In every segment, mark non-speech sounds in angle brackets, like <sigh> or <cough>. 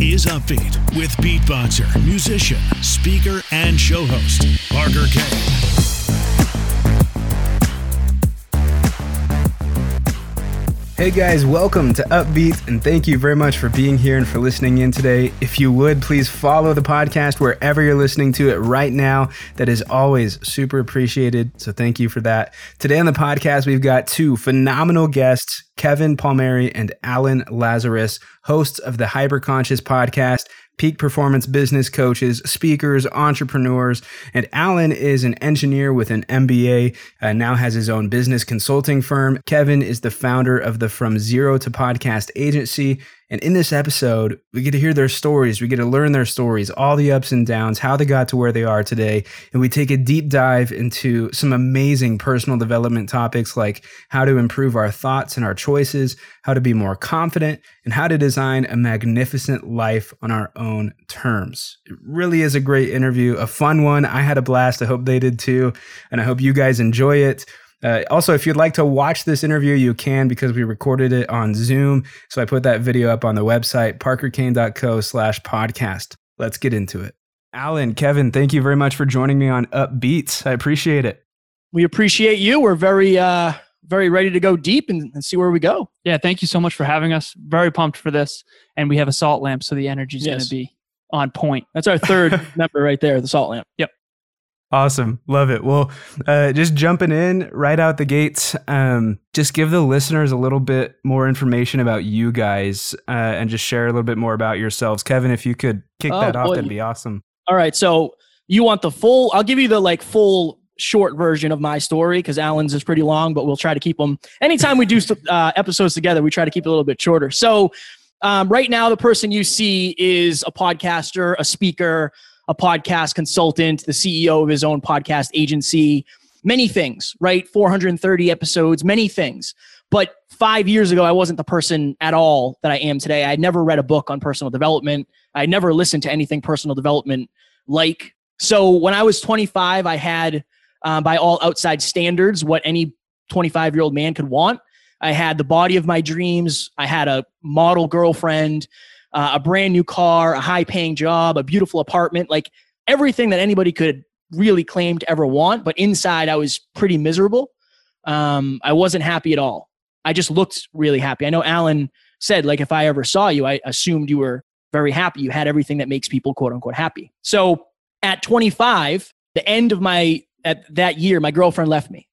is Upbeat with beatboxer, musician, speaker, and show host, Parker Kane. Hey guys, welcome to Upbeat, and thank you very much for being here and for listening in today. If you would, please follow the podcast wherever you're listening to it right now. That is always super appreciated. So thank you for that. Today on the podcast, we've got two phenomenal guests, Kevin Palmieri and Alan Lazarus, hosts of the Hyperconscious podcast peak performance business coaches, speakers, entrepreneurs. And Alan is an engineer with an MBA, and uh, now has his own business consulting firm. Kevin is the founder of the From Zero to Podcast agency and in this episode, we get to hear their stories. We get to learn their stories, all the ups and downs, how they got to where they are today. And we take a deep dive into some amazing personal development topics like how to improve our thoughts and our choices, how to be more confident, and how to design a magnificent life on our own terms. It really is a great interview, a fun one. I had a blast. I hope they did too. And I hope you guys enjoy it. Uh, also, if you'd like to watch this interview, you can because we recorded it on Zoom. So I put that video up on the website, parkerkane.co slash podcast. Let's get into it. Alan, Kevin, thank you very much for joining me on Upbeats. I appreciate it. We appreciate you. We're very, uh, very ready to go deep and, and see where we go. Yeah, thank you so much for having us. Very pumped for this. And we have a salt lamp, so the energy is yes. going to be on point. That's our third <laughs> member right there, the salt lamp. Yep. Awesome. Love it. Well, uh, just jumping in right out the gates, um, just give the listeners a little bit more information about you guys uh, and just share a little bit more about yourselves. Kevin, if you could kick oh, that off, boy. that'd be awesome. All right. So you want the full, I'll give you the like full short version of my story because Alan's is pretty long, but we'll try to keep them. Anytime we do <laughs> uh, episodes together, we try to keep it a little bit shorter. So um, right now, the person you see is a podcaster, a speaker, a podcast consultant, the CEO of his own podcast agency, many things, right? 430 episodes, many things. But five years ago, I wasn't the person at all that I am today. I had never read a book on personal development. I never listened to anything personal development like. So when I was 25, I had, uh, by all outside standards, what any 25 year old man could want. I had the body of my dreams. I had a model girlfriend uh, a brand new car, a high paying job, a beautiful apartment, like everything that anybody could really claim to ever want. But inside, I was pretty miserable. Um, I wasn't happy at all. I just looked really happy. I know Alan said, like, if I ever saw you, I assumed you were very happy. You had everything that makes people quote unquote happy. So at 25, the end of my, at that year, my girlfriend left me.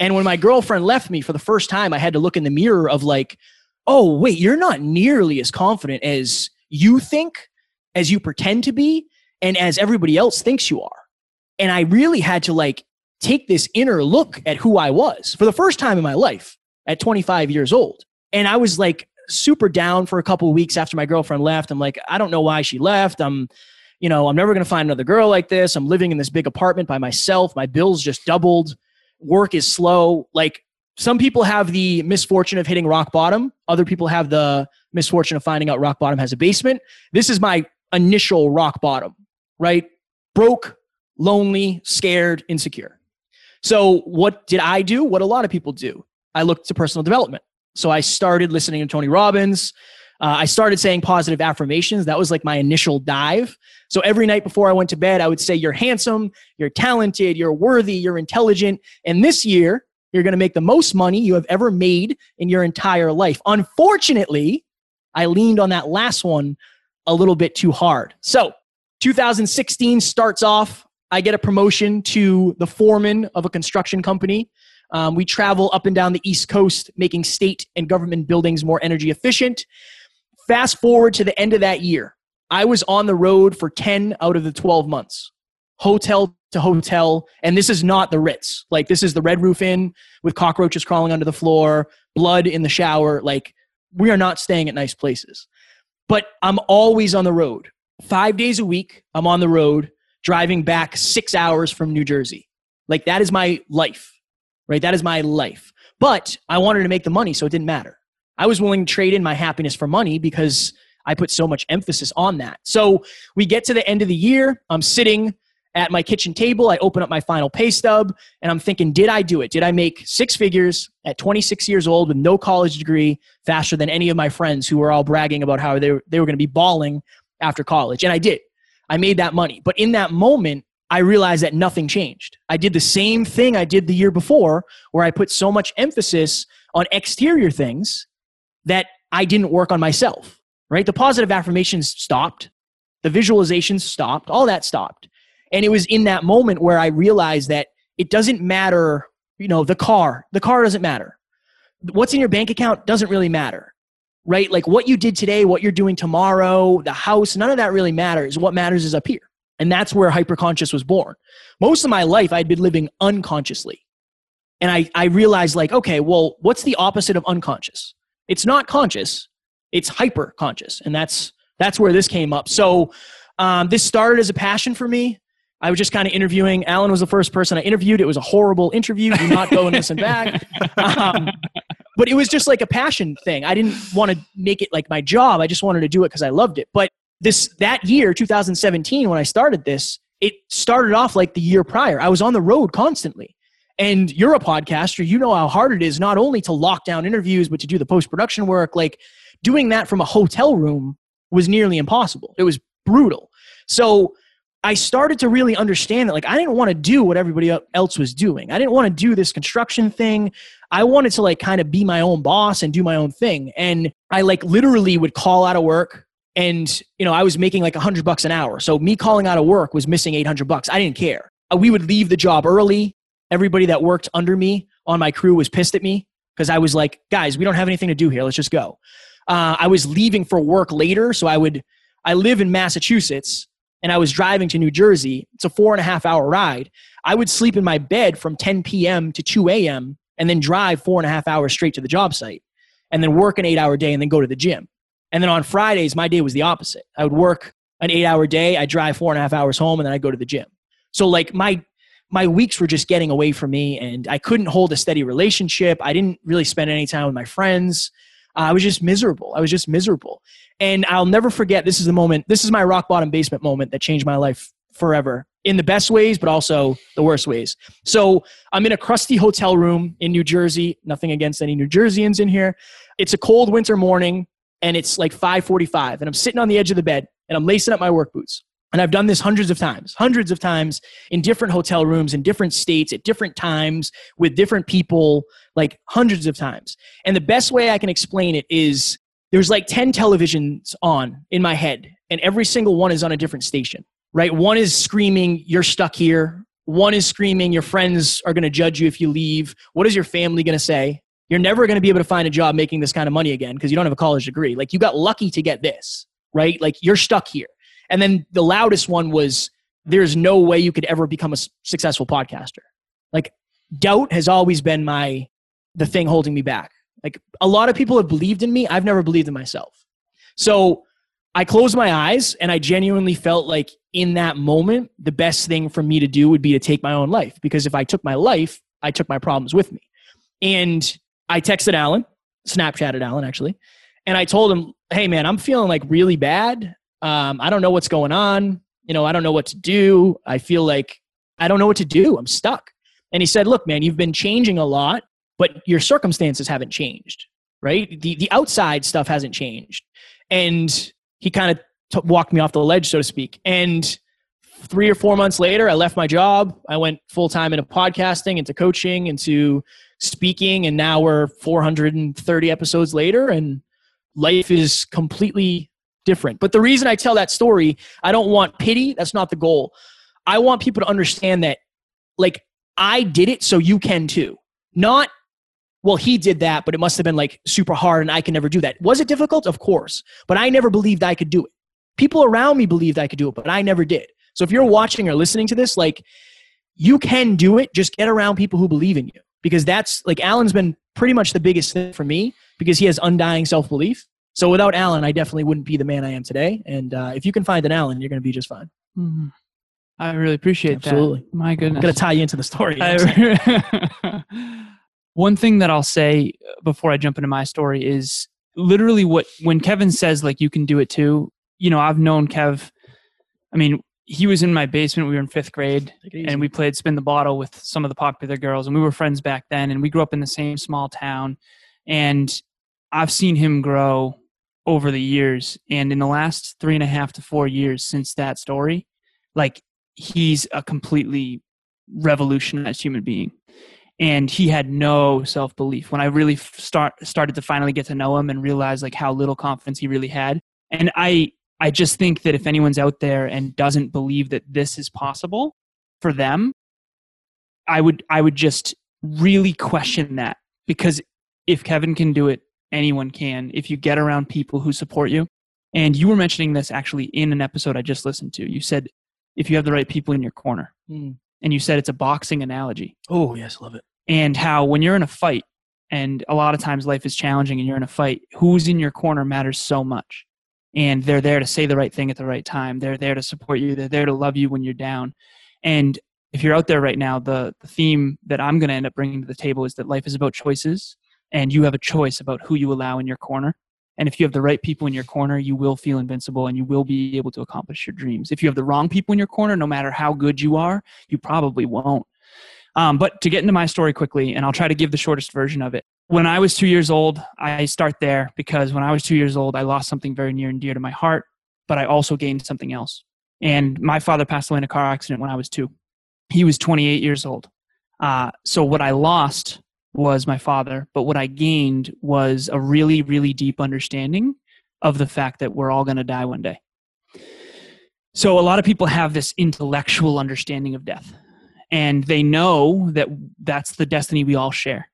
And when my girlfriend left me for the first time, I had to look in the mirror of like, oh, wait, you're not nearly as confident as you think, as you pretend to be, and as everybody else thinks you are. And I really had to like take this inner look at who I was for the first time in my life at 25 years old. And I was like super down for a couple of weeks after my girlfriend left. I'm like, I don't know why she left. I'm, you know, I'm never going to find another girl like this. I'm living in this big apartment by myself. My bills just doubled. Work is slow. Like some people have the misfortune of hitting rock bottom. Other people have the misfortune of finding out rock bottom has a basement. This is my initial rock bottom, right? Broke, lonely, scared, insecure. So, what did I do? What a lot of people do. I looked to personal development. So, I started listening to Tony Robbins. Uh, I started saying positive affirmations. That was like my initial dive. So, every night before I went to bed, I would say, You're handsome, you're talented, you're worthy, you're intelligent. And this year, you're going to make the most money you have ever made in your entire life. Unfortunately, I leaned on that last one a little bit too hard. So, 2016 starts off. I get a promotion to the foreman of a construction company. Um, we travel up and down the East Coast, making state and government buildings more energy efficient. Fast forward to the end of that year. I was on the road for 10 out of the 12 months hotel to hotel. And this is not the Ritz. Like, this is the Red Roof Inn with cockroaches crawling under the floor, blood in the shower. Like, we are not staying at nice places. But I'm always on the road. Five days a week, I'm on the road, driving back six hours from New Jersey. Like, that is my life, right? That is my life. But I wanted to make the money, so it didn't matter. I was willing to trade in my happiness for money because I put so much emphasis on that. So we get to the end of the year. I'm sitting at my kitchen table. I open up my final pay stub and I'm thinking, did I do it? Did I make six figures at 26 years old with no college degree faster than any of my friends who were all bragging about how they were, they were going to be balling after college? And I did. I made that money. But in that moment, I realized that nothing changed. I did the same thing I did the year before, where I put so much emphasis on exterior things that I didn't work on myself, right? The positive affirmations stopped, the visualizations stopped, all that stopped. And it was in that moment where I realized that it doesn't matter, you know, the car, the car doesn't matter. What's in your bank account doesn't really matter, right? Like what you did today, what you're doing tomorrow, the house, none of that really matters. What matters is up here. And that's where hyperconscious was born. Most of my life, I'd been living unconsciously. And I, I realized, like, okay, well, what's the opposite of unconscious? It's not conscious, it's hyperconscious. And that's, that's where this came up. So um, this started as a passion for me. I was just kind of interviewing. Alan was the first person I interviewed. It was a horrible interview. Do not go and listen back. Um, but it was just like a passion thing. I didn't want to make it like my job. I just wanted to do it because I loved it. But this that year, 2017, when I started this, it started off like the year prior. I was on the road constantly. And you're a podcaster, you know how hard it is not only to lock down interviews, but to do the post production work. Like doing that from a hotel room was nearly impossible. It was brutal. So I started to really understand that like I didn't want to do what everybody else was doing. I didn't want to do this construction thing. I wanted to like kind of be my own boss and do my own thing. And I like literally would call out of work and you know I was making like a hundred bucks an hour. So me calling out of work was missing eight hundred bucks. I didn't care. Uh, we would leave the job early. Everybody that worked under me on my crew was pissed at me because I was like, guys, we don't have anything to do here. Let's just go. Uh, I was leaving for work later, so I would. I live in Massachusetts, and I was driving to New Jersey. It's a four and a half hour ride. I would sleep in my bed from 10 p.m. to 2 a.m. and then drive four and a half hours straight to the job site, and then work an eight hour day and then go to the gym. And then on Fridays, my day was the opposite. I would work an eight hour day, I'd drive four and a half hours home, and then I'd go to the gym. So like my my weeks were just getting away from me and I couldn't hold a steady relationship. I didn't really spend any time with my friends. Uh, I was just miserable. I was just miserable. And I'll never forget this is the moment, this is my rock bottom basement moment that changed my life forever in the best ways, but also the worst ways. So I'm in a crusty hotel room in New Jersey. Nothing against any New Jerseyans in here. It's a cold winter morning and it's like 5:45 and I'm sitting on the edge of the bed and I'm lacing up my work boots. And I've done this hundreds of times, hundreds of times in different hotel rooms in different states at different times with different people, like hundreds of times. And the best way I can explain it is there's like 10 televisions on in my head, and every single one is on a different station, right? One is screaming, You're stuck here. One is screaming, Your friends are going to judge you if you leave. What is your family going to say? You're never going to be able to find a job making this kind of money again because you don't have a college degree. Like you got lucky to get this, right? Like you're stuck here. And then the loudest one was there's no way you could ever become a successful podcaster. Like doubt has always been my the thing holding me back. Like a lot of people have believed in me, I've never believed in myself. So I closed my eyes and I genuinely felt like in that moment the best thing for me to do would be to take my own life because if I took my life, I took my problems with me. And I texted Alan, Snapchatted Alan actually, and I told him, "Hey man, I'm feeling like really bad. Um, I don't know what's going on. You know, I don't know what to do. I feel like I don't know what to do. I'm stuck." And he said, "Look, man, you've been changing a lot, but your circumstances haven't changed, right? The the outside stuff hasn't changed." And he kind of t- walked me off the ledge, so to speak. And three or four months later, I left my job. I went full time into podcasting, into coaching, into speaking and now we're 430 episodes later and life is completely different. But the reason i tell that story i don't want pity. That's not the goal. I want people to understand that like i did it so you can too. Not well he did that but it must have been like super hard and i can never do that. Was it difficult? Of course. But i never believed i could do it. People around me believed i could do it but i never did. So if you're watching or listening to this like you can do it. Just get around people who believe in you. Because that's like Alan's been pretty much the biggest thing for me because he has undying self belief. So without Alan, I definitely wouldn't be the man I am today. And uh, if you can find an Alan, you're going to be just fine. Mm-hmm. I really appreciate Absolutely. that. Absolutely. My goodness. I'm going to tie you into the story. <laughs> One thing that I'll say before I jump into my story is literally what when Kevin says like you can do it too. You know, I've known Kev. I mean, he was in my basement. We were in fifth grade, and we played spin the bottle with some of the popular girls, and we were friends back then. And we grew up in the same small town, and I've seen him grow over the years. And in the last three and a half to four years since that story, like he's a completely revolutionized human being and he had no self belief. When I really start started to finally get to know him and realize like how little confidence he really had, and I I just think that if anyone's out there and doesn't believe that this is possible for them, I would I would just really question that because if Kevin can do it, anyone can. If you get around people who support you, and you were mentioning this actually in an episode I just listened to. You said if you have the right people in your corner. Mm and you said it's a boxing analogy. Oh, yes, love it. And how when you're in a fight, and a lot of times life is challenging and you're in a fight, who's in your corner matters so much. And they're there to say the right thing at the right time. They're there to support you. They're there to love you when you're down. And if you're out there right now, the, the theme that I'm going to end up bringing to the table is that life is about choices, and you have a choice about who you allow in your corner. And if you have the right people in your corner, you will feel invincible and you will be able to accomplish your dreams. If you have the wrong people in your corner, no matter how good you are, you probably won't. Um, but to get into my story quickly, and I'll try to give the shortest version of it. When I was two years old, I start there because when I was two years old, I lost something very near and dear to my heart, but I also gained something else. And my father passed away in a car accident when I was two. He was 28 years old. Uh, so what I lost was my father, but what I gained was a really, really deep understanding of the fact that we're all going to die one day. So a lot of people have this intellectual understanding of death, and they know that that's the destiny we all share.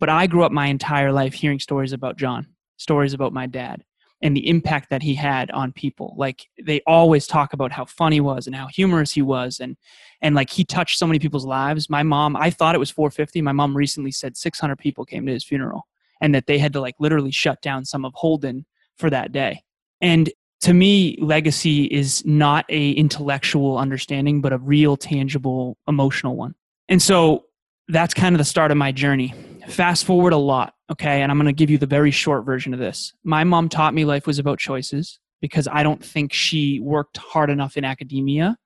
But I grew up my entire life hearing stories about John, stories about my dad, and the impact that he had on people. Like they always talk about how funny he was and how humorous he was and and like he touched so many people's lives. My mom, I thought it was 450. My mom recently said 600 people came to his funeral and that they had to like literally shut down some of Holden for that day. And to me, legacy is not a intellectual understanding, but a real, tangible, emotional one. And so that's kind of the start of my journey. Fast forward a lot, okay? And I'm going to give you the very short version of this. My mom taught me life was about choices because I don't think she worked hard enough in academia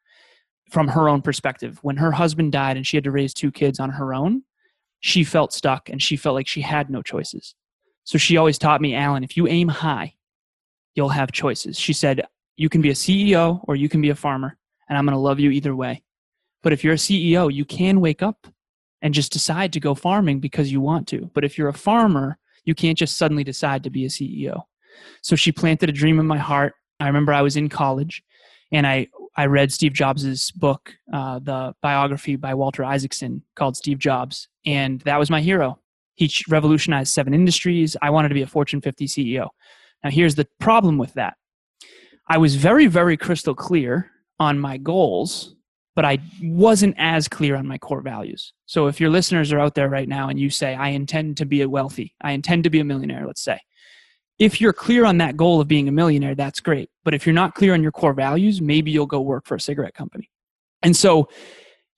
from her own perspective. When her husband died and she had to raise two kids on her own, she felt stuck and she felt like she had no choices. So she always taught me, Alan, if you aim high, you'll have choices. She said, you can be a CEO or you can be a farmer, and I'm going to love you either way. But if you're a CEO, you can wake up and just decide to go farming because you want to. But if you're a farmer, you can't just suddenly decide to be a CEO. So she planted a dream in my heart. I remember I was in college and I, I read Steve Jobs' book, uh, the biography by Walter Isaacson called Steve Jobs. And that was my hero. He revolutionized seven industries. I wanted to be a Fortune 50 CEO. Now, here's the problem with that I was very, very crystal clear on my goals but I wasn't as clear on my core values. So if your listeners are out there right now and you say, I intend to be a wealthy, I intend to be a millionaire, let's say. If you're clear on that goal of being a millionaire, that's great. But if you're not clear on your core values, maybe you'll go work for a cigarette company. And so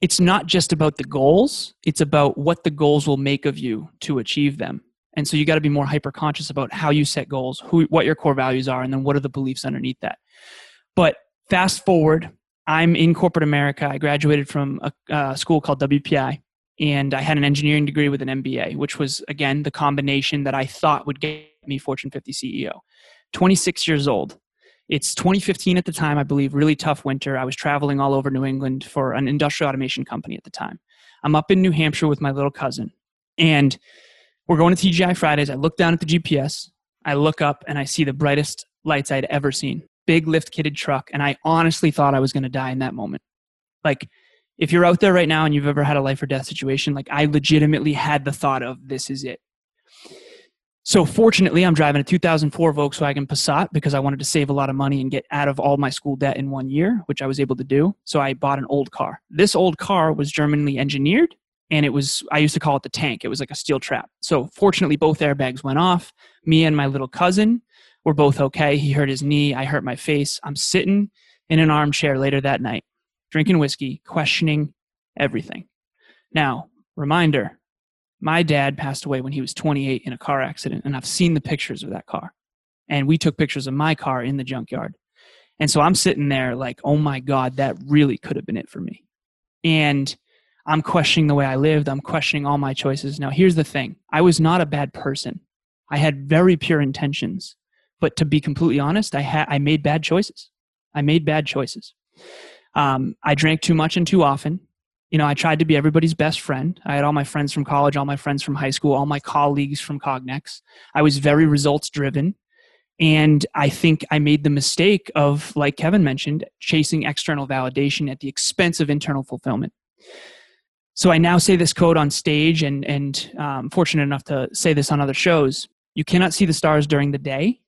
it's not just about the goals, it's about what the goals will make of you to achieve them. And so you got to be more hyper conscious about how you set goals, who, what your core values are, and then what are the beliefs underneath that. But fast forward I'm in corporate America. I graduated from a, a, school called WPI, and I had an engineering degree with an MBA, which was, again, the combination that I thought would get me Fortune 50 CEO. 26 years old. It's 2015 at the time, I believe, really tough winter. I was traveling all over New England for an industrial automation company at the time. I'm up in New Hampshire with my little cousin, and we're going to TGI Fridays. I look down at the GPS, I look up, and I see the brightest lights I'd ever seen big lift kitted truck. And I honestly thought I was going to die in that moment. Like, if you're out there right now and you've ever had a life or death situation, like I legitimately had the thought of this is it. So fortunately, I'm driving a 2004 Volkswagen Passat because I wanted to save a lot of money and get out of all my school debt in one year, which I was able to do. So I bought an old car. This old car was Germanly engineered and it was I used to call it the tank. It was like a steel trap. So fortunately both airbags went off. Me and my little cousin we're both okay. He hurt his knee. I hurt my face. I'm sitting in an armchair later that night, drinking whiskey, questioning everything. Now, reminder my dad passed away when he was 28 in a car accident, and I've seen the pictures of that car. And we took pictures of my car in the junkyard. And so I'm sitting there like, oh my God, that really could have been it for me. And I'm questioning the way I lived. I'm questioning all my choices. Now, here's the thing I was not a bad person. I had very pure intentions. But to be completely honest, I, had I made bad choices. I made bad choices. Um, I drank too much and too often. You know, I tried to be everybody's best friend. I had all my friends from college, all my friends from high school, all my colleagues from Cognex. I was very results driven. And I think I made the mistake of, like Kevin mentioned, chasing external validation at the expense of internal fulfillment. So I now say this quote on stage, and and um, fortunate enough to say this on other shows. You cannot see the stars during the day.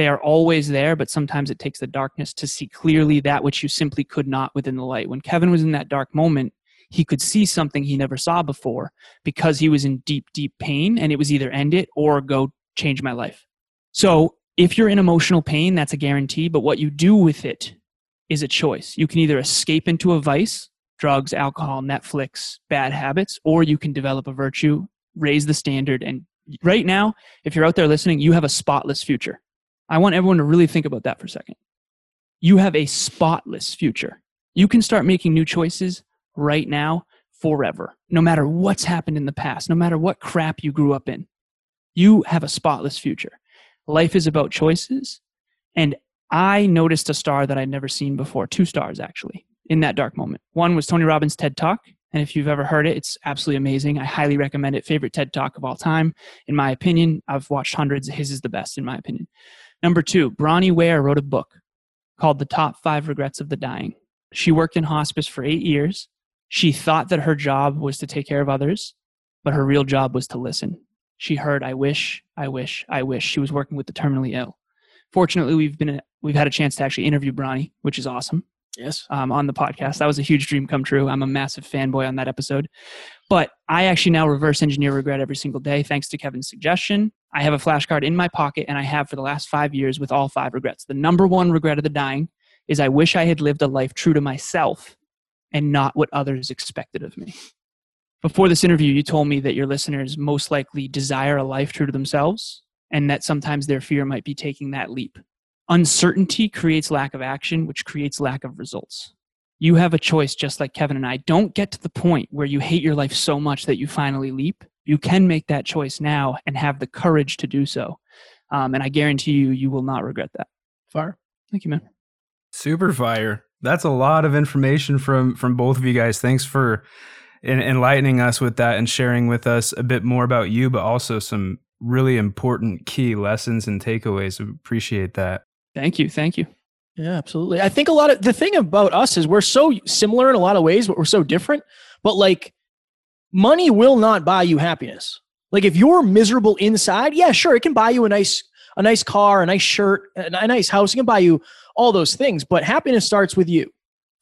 They are always there, but sometimes it takes the darkness to see clearly that which you simply could not within the light. When Kevin was in that dark moment, he could see something he never saw before because he was in deep, deep pain, and it was either end it or go change my life. So if you're in emotional pain, that's a guarantee, but what you do with it is a choice. You can either escape into a vice, drugs, alcohol, Netflix, bad habits, or you can develop a virtue, raise the standard. And right now, if you're out there listening, you have a spotless future. I want everyone to really think about that for a second. You have a spotless future. You can start making new choices right now forever, no matter what's happened in the past, no matter what crap you grew up in. You have a spotless future. Life is about choices. And I noticed a star that I'd never seen before, two stars actually, in that dark moment. One was Tony Robbins' TED Talk. And if you've ever heard it, it's absolutely amazing. I highly recommend it. Favorite TED Talk of all time, in my opinion. I've watched hundreds. His is the best, in my opinion. Number two, Bronnie Ware wrote a book called The Top Five Regrets of the Dying. She worked in hospice for eight years. She thought that her job was to take care of others, but her real job was to listen she heard i wish i wish i wish she was working with the terminally ill fortunately we've been we've had a chance to actually interview bronnie which is awesome yes. um, on the podcast. That was a huge dream come true. I'm a massive fanboy on that episode. But i actually now reverse engineer regret every single day thanks to kevin's suggestion. I have a flashcard in my pocket and i have for the last five years with all five regrets. The number one regret of the dying is i wish i had lived a life true to myself and not what others expected of me. Before this interview, you told me that your listeners most likely desire a life true to themselves and that sometimes their fear might be taking that leap. Uncertainty creates lack of action, which creates lack of results. You have a choice, just like Kevin and I. Don't get to the point where you hate your life so much that you finally leap. You can make that choice now and have the courage to do so. Um, and I guarantee you, you will not regret that. Fire. Thank you, man. Super fire. That's a lot of information from from both of you guys. Thanks for enlightening us with that and sharing with us a bit more about you, but also some really important key lessons and takeaways. We appreciate that. Thank you. Thank you. Yeah, absolutely. I think a lot of the thing about us is we're so similar in a lot of ways, but we're so different. But like, money will not buy you happiness. Like, if you're miserable inside, yeah, sure, it can buy you a nice a nice car, a nice shirt, a nice house. It can buy you all those things, but happiness starts with you.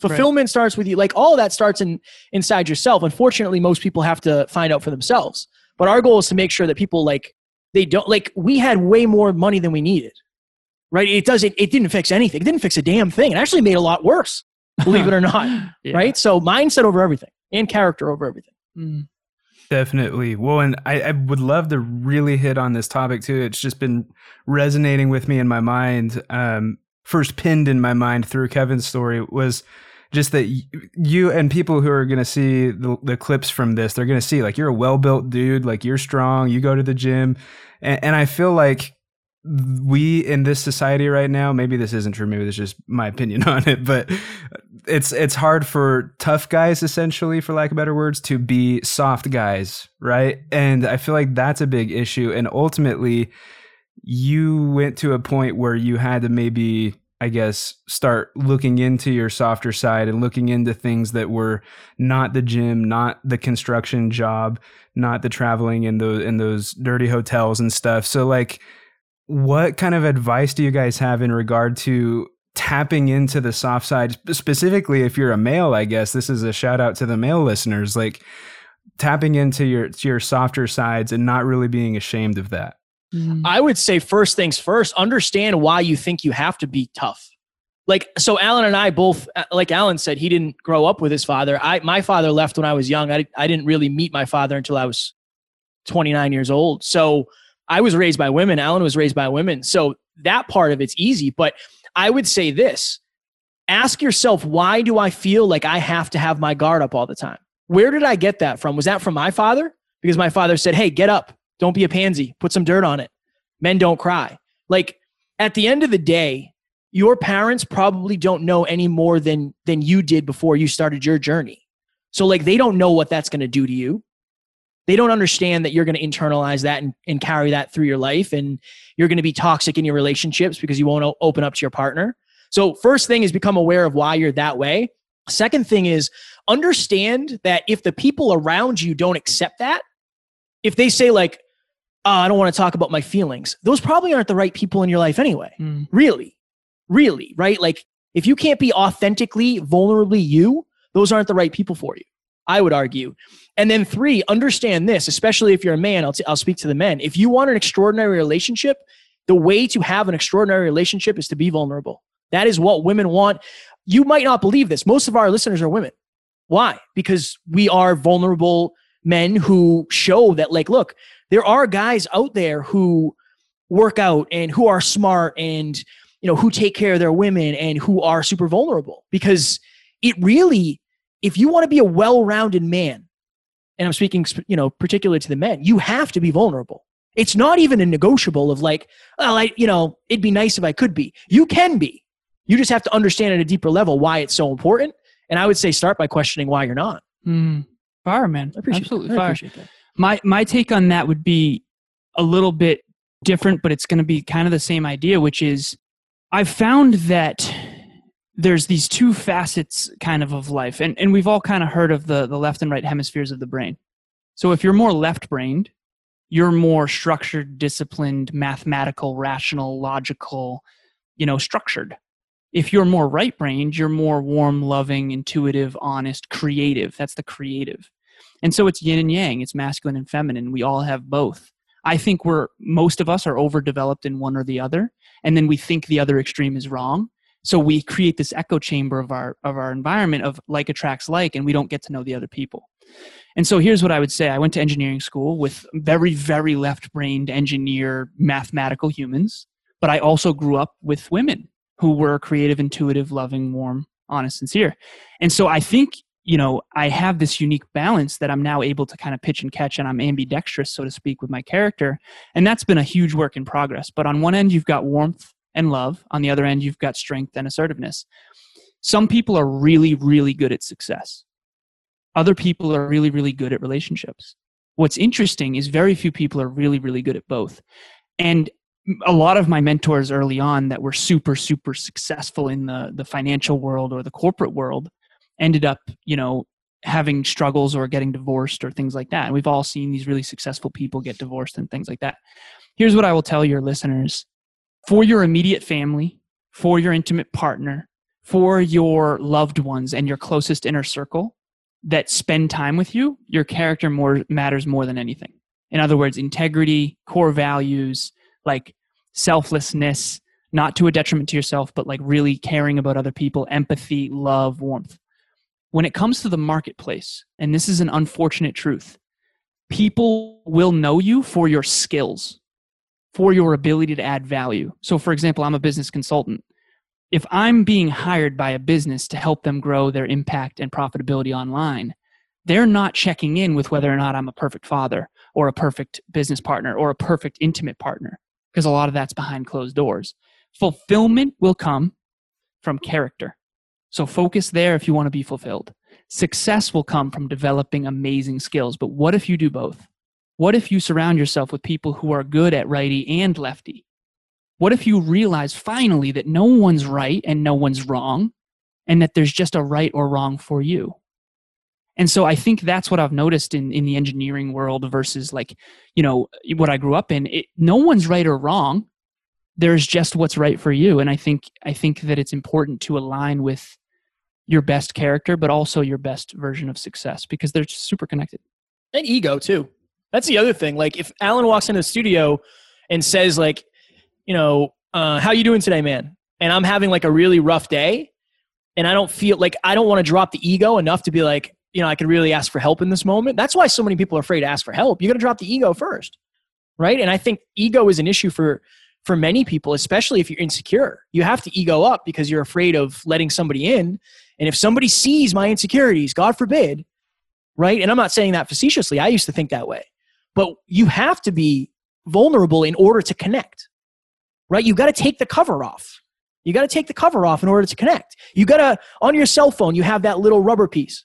Fulfillment right. starts with you. Like all that starts in inside yourself. Unfortunately, most people have to find out for themselves. But our goal is to make sure that people like they don't like we had way more money than we needed. Right? It doesn't it didn't fix anything. It didn't fix a damn thing. It actually made a lot worse, believe it or not. <laughs> yeah. Right? So mindset over everything and character over everything. Mm. Definitely. Well, and I, I, would love to really hit on this topic too. It's just been resonating with me in my mind. Um, first pinned in my mind through Kevin's story was just that you and people who are going to see the, the, clips from this, they're going to see like you're a well built dude, like you're strong, you go to the gym. And, and I feel like we in this society right now, maybe this isn't true, maybe this is just my opinion <laughs> on it, but it's it's hard for tough guys essentially for lack of better words to be soft guys, right? And I feel like that's a big issue and ultimately you went to a point where you had to maybe I guess, start looking into your softer side and looking into things that were not the gym, not the construction job, not the traveling in those in those dirty hotels and stuff. So like what kind of advice do you guys have in regard to tapping into the soft side specifically if you're a male, I guess. This is a shout out to the male listeners like tapping into your to your softer sides and not really being ashamed of that. Mm. I would say first things first, understand why you think you have to be tough. Like so Alan and I both uh, like Alan said he didn't grow up with his father. I my father left when I was young. I I didn't really meet my father until I was 29 years old. So I was raised by women. Alan was raised by women. So that part of it's easy, but I would say this ask yourself, why do I feel like I have to have my guard up all the time? Where did I get that from? Was that from my father? Because my father said, hey, get up, don't be a pansy, put some dirt on it. Men don't cry. Like at the end of the day, your parents probably don't know any more than than you did before you started your journey. So like they don't know what that's going to do to you. They don't understand that you're going to internalize that and, and carry that through your life and you're going to be toxic in your relationships because you won't open up to your partner. So first thing is become aware of why you're that way. Second thing is understand that if the people around you don't accept that, if they say like, oh, I don't want to talk about my feelings, those probably aren't the right people in your life anyway. Mm. Really really, right? Like if you can't be authentically, vulnerably you, those aren't the right people for you. I would argue. And then three, understand this, especially if you're a man, I'll, t- I'll speak to the men. If you want an extraordinary relationship, the way to have an extraordinary relationship is to be vulnerable. That is what women want. You might not believe this. Most of our listeners are women. Why? Because we are vulnerable men who show that, like, look, there are guys out there who work out and who are smart and you know who take care of their women and who are super vulnerable because it really if you want to be a well-rounded man and i'm speaking you know particularly to the men you have to be vulnerable. It's not even a negotiable of like well i you know it'd be nice if i could be. You can be. You just have to understand at a deeper level why it's so important and i would say start by questioning why you're not. Mm. fire man. Absolutely fire. my my take on that would be a little bit different but it's going to be kind of the same idea which is I've found that there's these two facets kind of of life and, and we've all kind of heard of the, the left and right hemispheres of the brain. So if you're more left brained you're more structured disciplined mathematical rational logical you know structured. If you're more right brained you're more warm loving intuitive honest creative. That's the creative. And so it's yin and yang it's masculine and feminine. We all have both. I think we're most of us are overdeveloped in one or the other and then we think the other extreme is wrong so we create this echo chamber of our of our environment of like attracts like and we don't get to know the other people. And so here's what i would say. I went to engineering school with very very left brained engineer mathematical humans but i also grew up with women who were creative intuitive loving warm honest sincere. And so i think you know i have this unique balance that i'm now able to kind of pitch and catch and i'm ambidextrous so to speak with my character. And that's been a huge work in progress. But on one end you've got warmth and love. On the other end you've got strength and assertiveness. Some people are really really good at success. Other people are really really good at relationships. What's interesting is very few people are really really good at both. And a lot of my mentors early on that were super super successful in the the financial world or the corporate world ended up, you know, having struggles or getting divorced or things like that. And we've all seen these really successful people get divorced and things like that. Here's what I will tell your listeners for your immediate family, for your intimate partner, for your loved ones and your closest inner circle that spend time with you, your character more matters more than anything. In other words, integrity, core values, like selflessness, not to a detriment to yourself, but like really caring about other people, empathy, love, warmth when it comes to the marketplace, and this is an unfortunate truth, people will know you for your skills, for your ability to add value. So, for example, I'm a business consultant. If I'm being hired by a business to help them grow their impact and profitability online, they're not checking in with whether or not I'm a perfect father or a perfect business partner or a perfect intimate partner, because a lot of that's behind closed doors. Fulfillment will come from character. So focus there if you want to be fulfilled. Success will come from developing amazing skills, but what if you do both? What if you surround yourself with people who are good at righty and lefty? What if you realize finally that no one's right and no one's wrong, and that there's just a right or wrong for you? And so I think that's what I've noticed in, in the engineering world versus like, you know, what I grew up in. It, no one's right or wrong there's just what's right for you and i think i think that it's important to align with your best character but also your best version of success because they're super connected and ego too that's the other thing like if alan walks into the studio and says like you know uh, how you doing today man and i'm having like a really rough day and i don't feel like i don't want to drop the ego enough to be like you know i could really ask for help in this moment that's why so many people are afraid to ask for help you got to drop the ego first right and i think ego is an issue for for many people, especially if you're insecure, you have to ego up because you're afraid of letting somebody in. And if somebody sees my insecurities, God forbid, right? And I'm not saying that facetiously. I used to think that way. But you have to be vulnerable in order to connect, right? You got to take the cover off. You got to take the cover off in order to connect. You got to, on your cell phone, you have that little rubber piece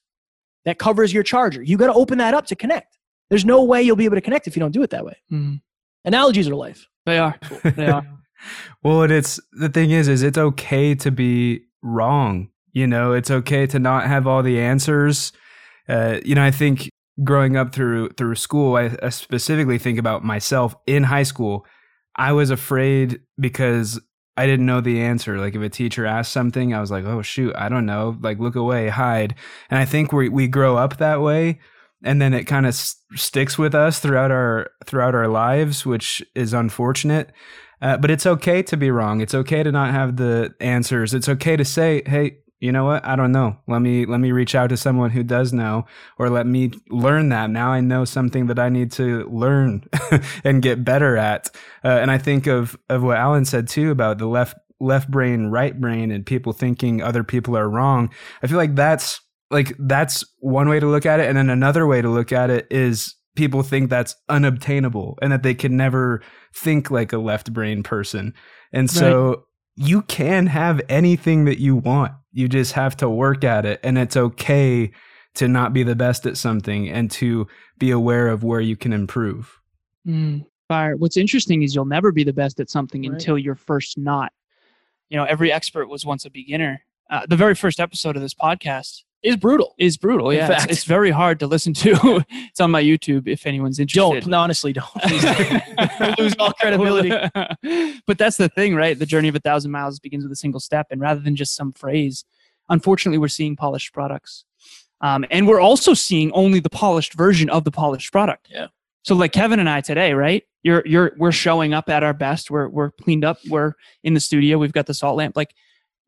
that covers your charger. You got to open that up to connect. There's no way you'll be able to connect if you don't do it that way. Mhm. Analogies are life. They are. They are. <laughs> well, and it's the thing is, is it's okay to be wrong. You know, it's okay to not have all the answers. Uh, you know, I think growing up through through school, I, I specifically think about myself in high school. I was afraid because I didn't know the answer. Like if a teacher asked something, I was like, "Oh shoot, I don't know." Like look away, hide. And I think we we grow up that way, and then it kind of s- sticks with us throughout our throughout our lives, which is unfortunate. Uh, but it's okay to be wrong. It's okay to not have the answers. It's okay to say, "Hey, you know what? I don't know. Let me let me reach out to someone who does know, or let me learn that. Now I know something that I need to learn <laughs> and get better at." Uh, and I think of of what Alan said too about the left left brain, right brain, and people thinking other people are wrong. I feel like that's like that's one way to look at it, and then another way to look at it is people think that's unobtainable and that they can never think like a left brain person. And so you can have anything that you want. You just have to work at it. And it's okay to not be the best at something and to be aware of where you can improve. Mm, fire. What's interesting is you'll never be the best at something Right. until you're first not. You know, every expert was once a beginner. Uh, the very first episode of this podcast Is brutal. is brutal. In Yeah, it's, fact. it's very hard to listen to. <laughs> it's on my YouTube if anyone's interested. Don't. Honestly, don't. <laughs> Don't. Lose all credibility. <laughs> but that's the thing, right? The journey of a thousand miles begins with a single step, and rather than just some phrase, unfortunately, we're seeing polished products, um, and we're also seeing only the polished version of the polished product. Yeah. So, like Kevin and I today, right? You're you're we're showing up at our best. We're we're cleaned up. We're in the studio. We've got the salt lamp. Like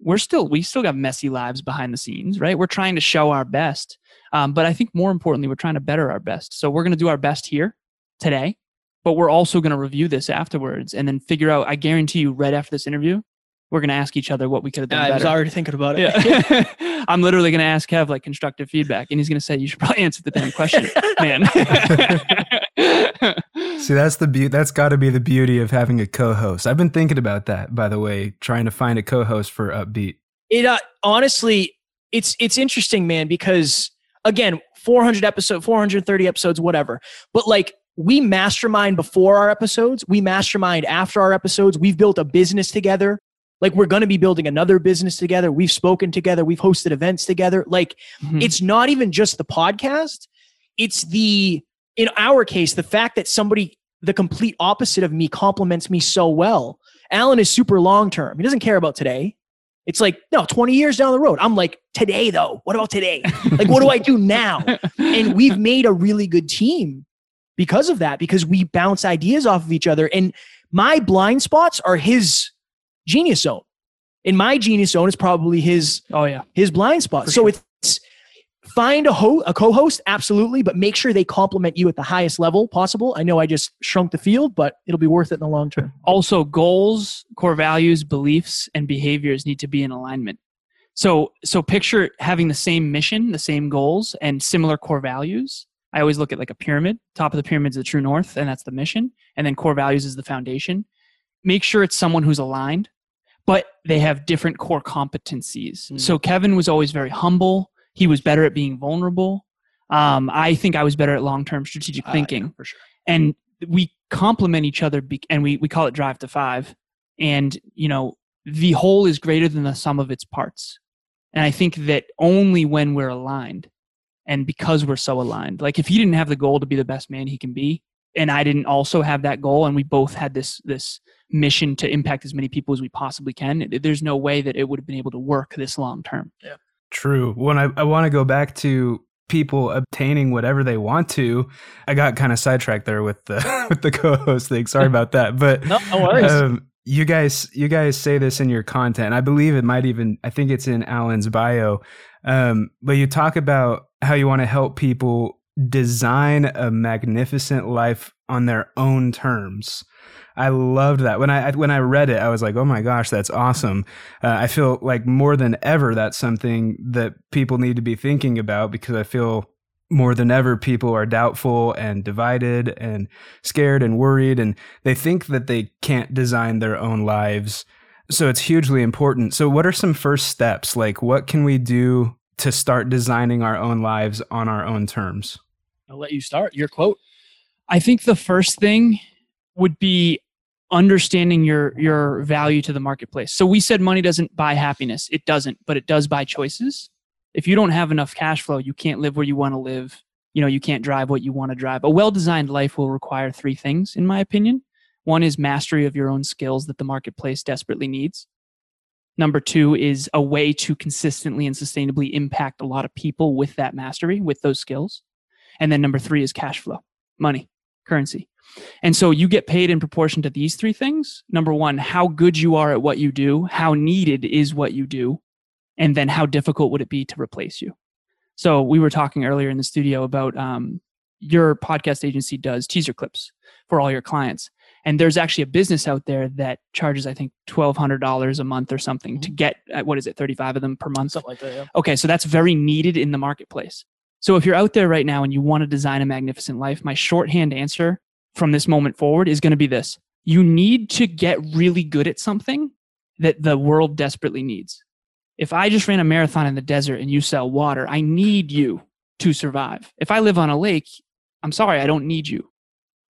we're still we still got messy lives behind the scenes, right? We're trying to show our best. Um, but I think more importantly, we're trying to better our best. So we're going to do our best here today, but we're also going to review this afterwards and then figure out. I guarantee you, right after this interview, we're going to ask each other what we could have done I was already thinking about it. Yeah. <laughs> <laughs> I'm literally going to ask Kev like constructive feedback, and he's going to say, "You should probably answer the damn question, man." <laughs> See, that's the be- that's got to be the beauty of having a co-host. I've been thinking about that, by the way, trying to find a co-host for Upbeat. it uh, honestly it's it's interesting man because again 400 episode 430 episodes whatever but like we mastermind before our episodes we mastermind after our episodes we've built a business together like we're going to be building another business together. We've spoken together. We've hosted events together. Like Mhm. it's not even just the podcast. It's the in our case the fact that somebody the complete opposite of me complements me so well. Alan is super long term he doesn't care about today. It's like no 20 years down the road. I'm like today though. What about today? Like what do i do <laughs> now? And we've made a really good team because of that because we bounce ideas off of each other. And my blind spots are his genius zone and my genius zone is probably his oh yeah, his blind spot. For so sure. it's find a ho- a co-host absolutely, but make sure they complement you at the highest level possible. I know I just shrunk the field, but it'll be worth it in the long term. also goals core values beliefs and behaviors need to be in alignment so so picture having the same mission the same goals and similar core values i always look at like a pyramid top of the pyramid is the true north and that's the mission and then core values is the foundation make sure it's someone who's aligned but they have different core competencies. Mm. so kevin was always very humble. He was better at being vulnerable. Um, i think i was better at long-term strategic Uh, thinking. yeah, for sure. and we complement each other be- and we, we call it drive to five. And you know the whole is greater than the sum of its parts. And i think that only when we're aligned and because we're so aligned. Like if he didn't have the goal to be the best man he can be and i didn't also have that goal and we both had this this mission to impact as many people as we possibly can there's no way that it would have been able to work this long term Yeah, True. When I, I want to go back to people obtaining whatever they want to, I got kind of sidetracked there with the <laughs> with the co-host thing. Sorry about that, but No, no worries. um, you guys you guys say this in your content. I believe it might even I think it's in Alan's bio. Um, but you talk about how you want to help people design a magnificent life on their own terms. I loved that when I when I read it. I was like, "Oh my gosh, that's awesome!" Uh, I feel like more than ever that's something that people need to be thinking about because I feel more than ever people are doubtful and divided and scared and worried, and they think that they can't design their own lives. So it's hugely important. So, what are some first steps? Like, what can we do to start designing our own lives on our own terms? I'll let you start. Your quote. I think the first thing would be understanding your your value to the marketplace. So we said money doesn't buy happiness. It doesn't, but it does buy choices. If you don't have enough cash flow, you can't live where you want to live. You know, you can't drive what you want to drive. A well-designed life will require three things in my opinion. One is mastery of your own skills that the marketplace desperately needs. Number 2 is a way to consistently and sustainably impact a lot of people with that mastery, with those skills. And then number 3 is cash flow, money, currency. And so you get paid in proportion to these three things. Number one, how good you are at what you do, how needed is what you do, and then how difficult would it be to replace you. So we were talking earlier in the studio about um, your podcast agency does teaser clips for all your clients. And there's actually a business out there that charges, I think, twelve hundred dollars a month or something to mm-hmm. get uh, what is it, thirty five of them per month, something like that. Yeah. Okay, so that's very needed in the marketplace. So if you're out there right now and you want to design a magnificent life, my shorthand answer from this moment forward is going to be this you need to get really good at something that the world desperately needs. If I just ran a marathon in the desert and you sell water, I need you to survive. If I live on a lake, I'm sorry, I don't need you.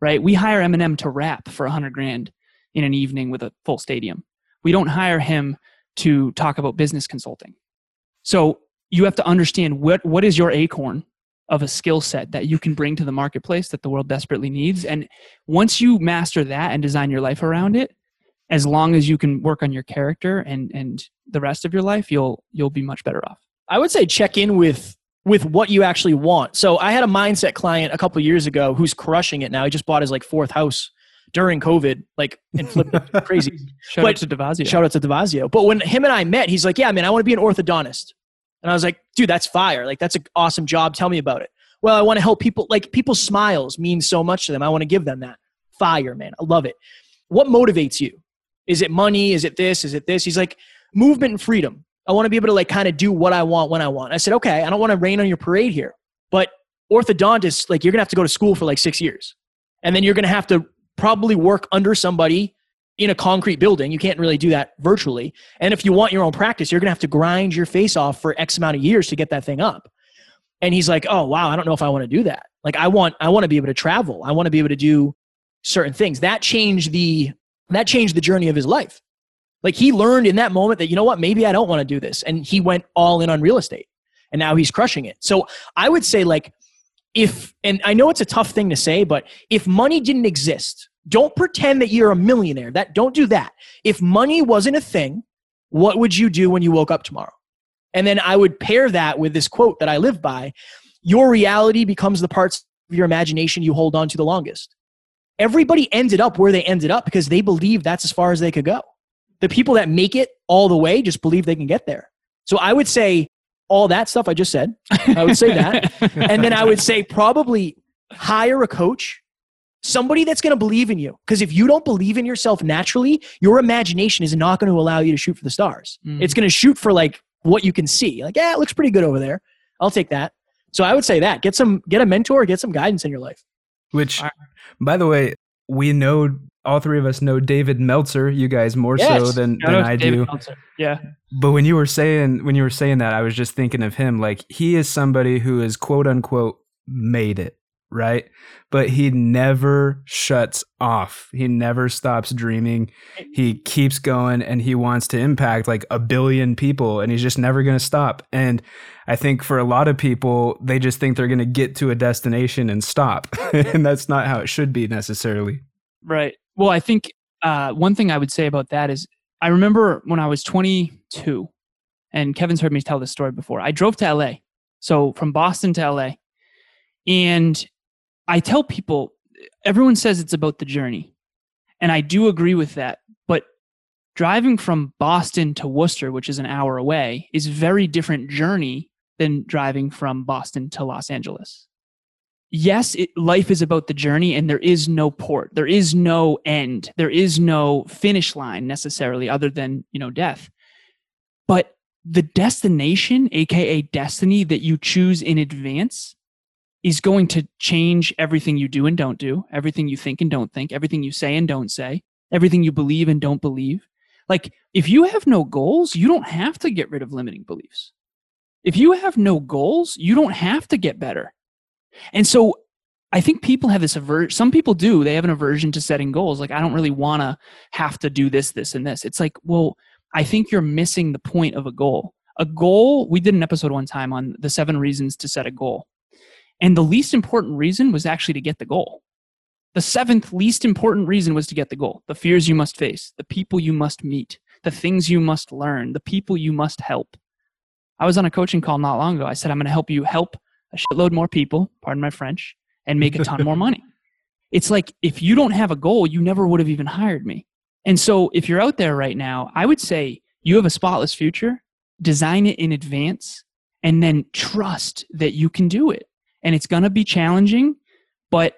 Right? We hire Eminem to rap for a hundred grand in an evening with a full stadium. We don't hire him to talk about business consulting. So you have to understand what, what is your acorn of a skill set that you can bring to the marketplace that the world desperately needs. And once you master that and design your life around it, as long as you can work on your character and and the rest of your life, you'll you'll be much better off. I would say check in with with what you actually want. So I had a mindset client a couple years ago who's crushing it now. He just bought his like fourth house during COVID, like and flipped it <laughs> crazy. Shout but, out to Devasio. Shout out to Devasio. But when him and I met, he's like, "Yeah, man, I want to be an orthodontist." And I was like, dude, that's fire. Like, that's an awesome job. Tell me about it. Well, I want to help people. Like, people's smiles mean so much to them. I want to give them that. Fire, man. I love it. What motivates you? Is it money? Is it this? Is it this? He's like, movement and freedom. I want to be able to like kind of do what I want when I want. I said, okay, I don't want to rain on your parade here, but orthodontist, like you're gonna have to go to school for like six years, and then you're gonna have to probably work under somebody in a concrete building. You can't really do that virtually. And if you want your own practice, you're going to have to grind your face off for X amount of years to get that thing up. And he's like, "Oh, wow, I don't know if I want to do that. Like I want I want to be able to travel. I want to be able to do certain things." That changed the that changed the journey of his life. Like he learned in that moment that you know what, maybe I don't want to do this. And he went all in on real estate. And now he's crushing it. So I would say like if and I know it's a tough thing to say, but if money didn't exist, don't pretend that you're a millionaire. That don't do that. If money wasn't a thing, what would you do when you woke up tomorrow? And then I would pair that with this quote that I live by. Your reality becomes the parts of your imagination you hold on to the longest. Everybody ended up where they ended up because they believed that's as far as they could go. The people that make it all the way just believe they can get there. So I would say all that stuff I just said. I would say that. <laughs> and then I would say probably hire a coach somebody that's going to believe in you. Because if you don't believe in yourself naturally, your imagination is not going to allow you to shoot for the stars. Mm. It's going to shoot for like what you can see. Like, yeah, it looks pretty good over there. I'll take that. So I would say that get some, get a mentor, get some guidance in your life. Which, by the way, we know all three of us know David Meltzer. You guys more yes. so than, than I David do. Meltzer. Yeah. But when you were saying when you were saying that, I was just thinking of him. Like he is somebody who is quote unquote made it right? But he never shuts off. He never stops dreaming. He keeps going and he wants to impact like a billion people and he's just never going to stop. And I think for a lot of people, they just think they're going to get to a destination and stop. <laughs> and that's not how it should be necessarily. Right. Well, I think uh, one thing I would say about that is I remember when I was 22, and Kevin's heard me tell this story before. I drove to LA. So from Boston to LA. And I tell people, everyone says it's about the journey. And I do agree with that. But driving from Boston to Worcester, which is an hour away, is very different journey than driving from Boston to Los Angeles. yes, it, life is about the journey and there is no port. There is no end. There is no finish line necessarily other than, you know, death. But the destination, aka destiny that you choose in advance is going to change everything you do and don't do, everything you think and don't think, everything you say and don't say, everything you believe and don't believe. Like if you have no goals, you don't have to get rid of limiting beliefs. If you have no goals, you don't have to get better. And so I think people have this aversion. Some people do. They have an aversion to setting goals. Like, I don't really want to have to do this, this, and this. It's like, well, I think you're missing the point of a goal. A goal, we did an episode one time on the seven reasons to set a goal. And the least important reason was actually to get the goal. The seventh least important reason was to get the goal. The fears you must face, the people you must meet, the things you must learn, the people you must help. I was on a coaching call not long ago. I said, I'm going to help you help a shitload more people, pardon my French, and make a ton more money. <laughs> It's like if you don't have a goal, you never would have even hired me. And so if you're out there right now, I would say you have a spotless future, design it in advance, and then trust that you can do it. And it's going to be challenging, but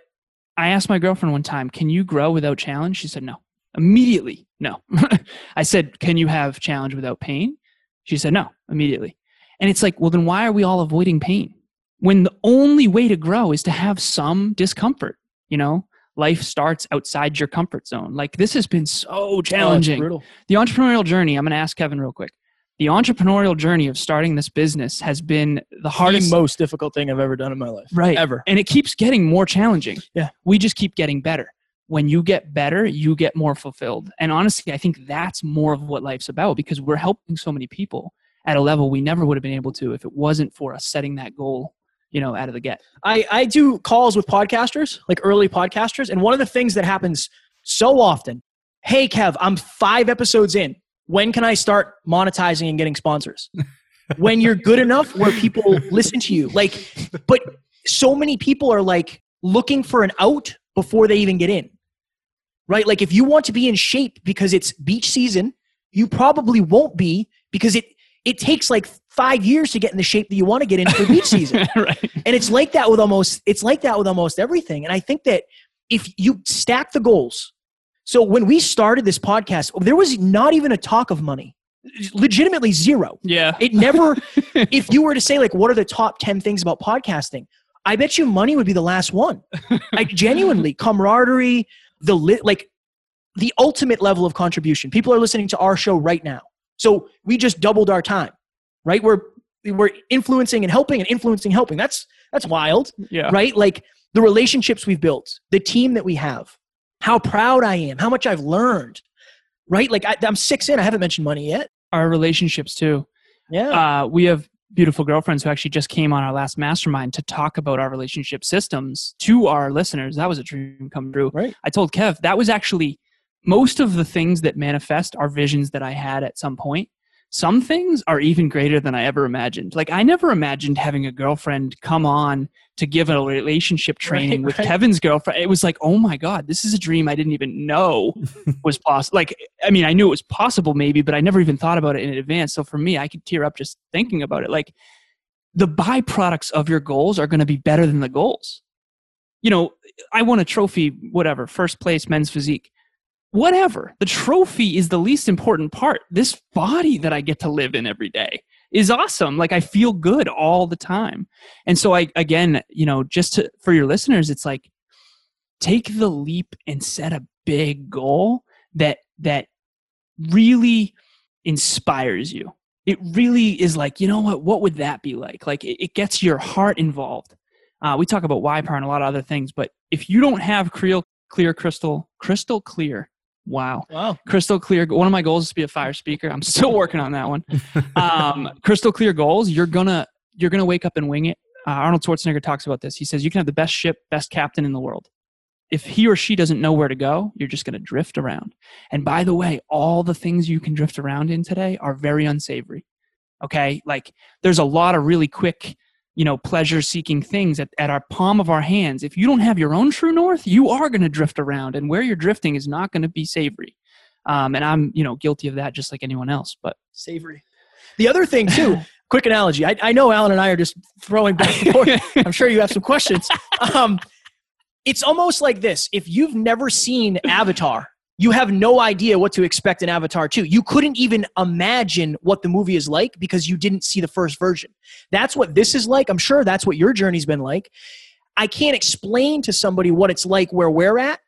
I asked my girlfriend one time, "Can you grow without challenge?" She said, "No." Immediately, no. <laughs> I said, "Can you have challenge without pain?" She said, "No." Immediately. And it's like, well, then why are we all avoiding pain? when the only way to grow is to have some discomfort you know life starts outside your comfort zone like this has been so oh, challenging Oh, the entrepreneurial journey i'm going to ask kevin real quick the entrepreneurial journey of starting this business has been the hardest the most difficult thing I've ever done in my life. right Ever. and it keeps getting more challenging Yeah. we just keep getting better when you get better you get more fulfilled and honestly i think that's more of what life's about because we're helping so many people at a level we never would have been able to if it wasn't for us setting that goal you know out of the get I, I do calls with podcasters, like early podcasters, and one of the things that happens so often, hey Kev, I'm five episodes in. When can I start monetizing and getting sponsors? when you're good enough where people listen to you. Like, but so many people are like looking for an out before they even get in. Right? Like if you want to be in shape because it's beach season, you probably won't be because it it takes like five years to get in the shape that you want to get in for beach season. <laughs> right And it's like that with almost it's like that with almost everything. And I think that if you stack the goals. So when we started this podcast, there was not even a talk of money. Legitimately zero. yeah It never <laughs> if you were to say like what are the top 10 things about podcasting? I bet you money would be the last one. <laughs> Like genuinely camaraderie, the lit like the ultimate level of contribution. People are listening to our show right now. So we just doubled our time. Right? We're we're influencing and helping and influencing helping. That's that's wild yeah right? Like the relationships we've built, the team that we have, how proud I am, how much I've learned, right? Like I, I'm six in, I haven't mentioned money yet. our relationships too Yeah. uh, we have beautiful girlfriends who actually just came on our last mastermind to talk about our relationship systems to our listeners that was a dream come true Right. i told kev that was actually most of the things that manifest are visions that i had at some point some things are even greater than i ever imagined. Like i never imagined having a girlfriend come on to give a relationship <laughs> training Right, with right. kevin's girlfriend. It was like oh my god this is a dream i didn't even know <laughs> was possible like i mean i knew it was possible maybe but i never even thought about it in advance. So for me i could tear up just thinking about it. Like the byproducts of your goals are going to be better than the goals. You know i won a trophy whatever first place men's physique whatever. The trophy is the least important part. This body that i get to live in every day is awesome. Like i feel good all the time. And so i again you know just to, for your listeners it's like take the leap and set a big goal that that really inspires you. It really is like you know what? What would that be like? Like it, it gets your heart involved. Uh, we talk about y power and a lot of other things but if you don't have clear clear crystal crystal clear wow. Wow. crystal clear one of my goals is to be a fire speaker. I'm <laughs> still working on that one. Um, <laughs> crystal clear goals you're gonna you're gonna wake up and wing it. Uh, arnold schwarzenegger talks about this. He says you can have the best ship best captain in the world. If he or she doesn't know where to go you're just gonna drift around. And by the way all the things you can drift around in today are very unsavory okay? Like there's a lot of really quick you know pleasure seeking things at, at our palm of our hands if you don't have your own true north you are going to drift around and where you're drifting is not going to be savory um, and i'm you know guilty of that just like anyone else but Savory. The other thing too, <laughs> quick analogy. I, I know Alan and I are just throwing back and forth. <laughs> I'm sure you have some questions. Um, it's almost like this: if you've never seen Avatar, you have no idea what to expect in Avatar 2. You couldn't even imagine what the movie is like because you didn't see the first version. That's what this is like. I'm sure that's what your journey's been like. I can't explain to somebody what it's like where we're at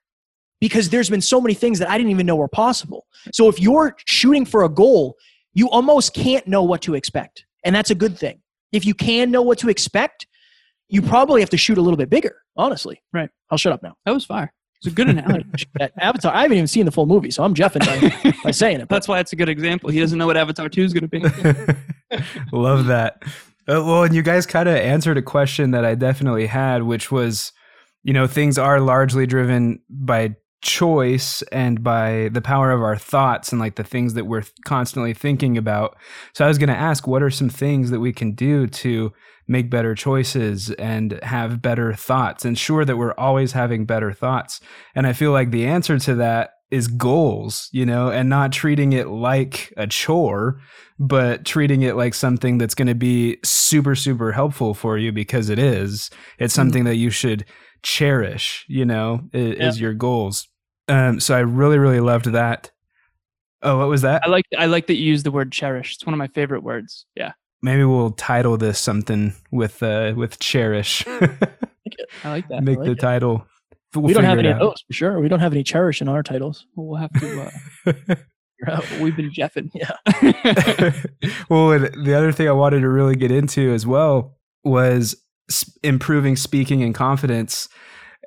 because there's been so many things that I didn't even know were possible. So if you're shooting for a goal, you almost can't know what to expect. And that's a good thing. If you can know what to expect, you probably have to shoot a little bit bigger, honestly. Right. I'll shut up now. That was fire. It's a good analogy. <laughs> Avatar, I haven't even seen the full movie, so I'm jeffing by, by saying it. That's why it's a good example. He doesn't know what Avatar 2 is going to be. <laughs> Love that. Uh, well, and you guys kind of answered a question that I definitely had, which was, you know, things are largely driven by choice and by the power of our thoughts and like the things that we're constantly thinking about. So I was going to ask, what are some things that we can do to make better choices and have better thoughts, and ensure that we're always having better thoughts? And I feel like the answer to that is goals, you know, and not treating it like a chore, but treating it like something that's going to be super, super helpful for you because it is. It's Mm-hmm. something that you should cherish, you know, is, is your goals. Um, so I really, really loved that. Oh, what was that? I like I like that you use the word cherish. It's one of my favorite words. Yeah. Maybe we'll title this something with uh with cherish. <laughs> I like that. Make like the it. title. We'll we don't have any it of those for sure. We don't have any cherish in our titles. We'll have to uh, <laughs> out. we've been jeffing. <laughs> Yeah. well, the other thing I wanted to really get into as well was improving speaking and confidence,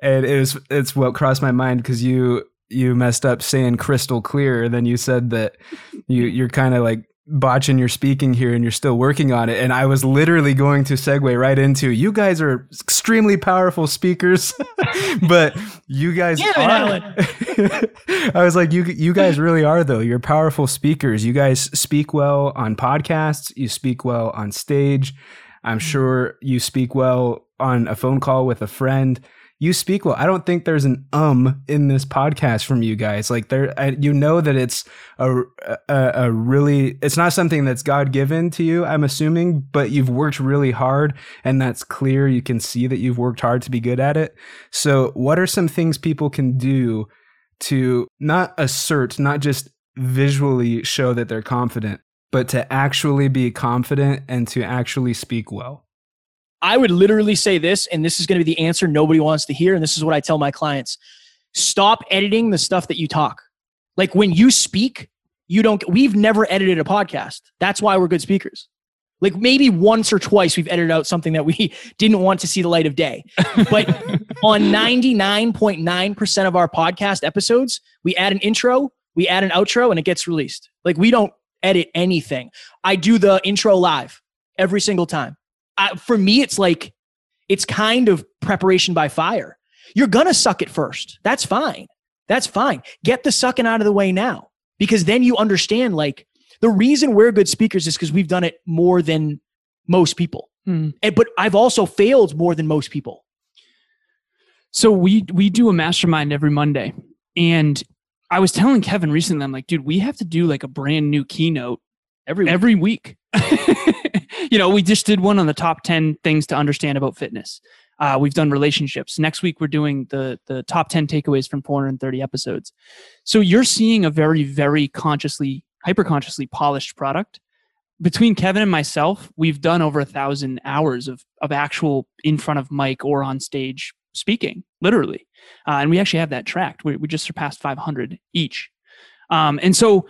and it was it's what crossed my mind because you you messed up saying crystal clear, then you said that you you're kind of like botching your speaking here and you're still working on it and i was literally going to segue right into you guys are extremely powerful speakers <laughs> but you guys it, are <laughs> i was like you you guys really are though. You're powerful speakers. You guys speak well on podcasts. You speak well on stage i'm sure you speak well on a phone call with a friend you speak well. I don't think there's an um in this podcast from you guys. Like there, I, you know that it's a, a a really it's not something that's God given to you. I'm assuming, but you've worked really hard, and that's clear. You can see that you've worked hard to be good at it. So, what are some things people can do to not assert, not just visually show that they're confident, but to actually be confident and to actually speak well? I would literally say this, and this is going to be the answer nobody wants to hear. And this is what I tell my clients stop editing the stuff that you talk. Like when you speak, you don't, we've never edited a podcast. That's why we're good speakers. Like maybe once or twice we've edited out something that we <laughs> didn't want to see the light of day. But <laughs> on 99.9% of our podcast episodes, we add an intro, we add an outro, and it gets released. Like we don't edit anything. I do the intro live every single time. I, for me, it's like, it's kind of preparation by fire. You're going to suck at first. That's fine. That's fine. Get the sucking out of the way now because then you understand like the reason we're good speakers is because we've done it more than most people. Hmm. And, but I've also failed more than most people. So we we do a mastermind every Monday, and I was telling Kevin recently, I'm like, dude, we have to do like a brand new keynote Every, every week. <laughs> you know, we just did one on the top ten things to understand about fitness. Uh, we've done relationships. Next week, we're doing the the top ten takeaways from 430 episodes. So you're seeing a very very consciously, hyper consciously polished product. Between Kevin and myself, we've done over a thousand hours of of actual in front of mic or on stage speaking, literally. Uh, and we actually have that tracked. We, we just surpassed 500 each. Um, and so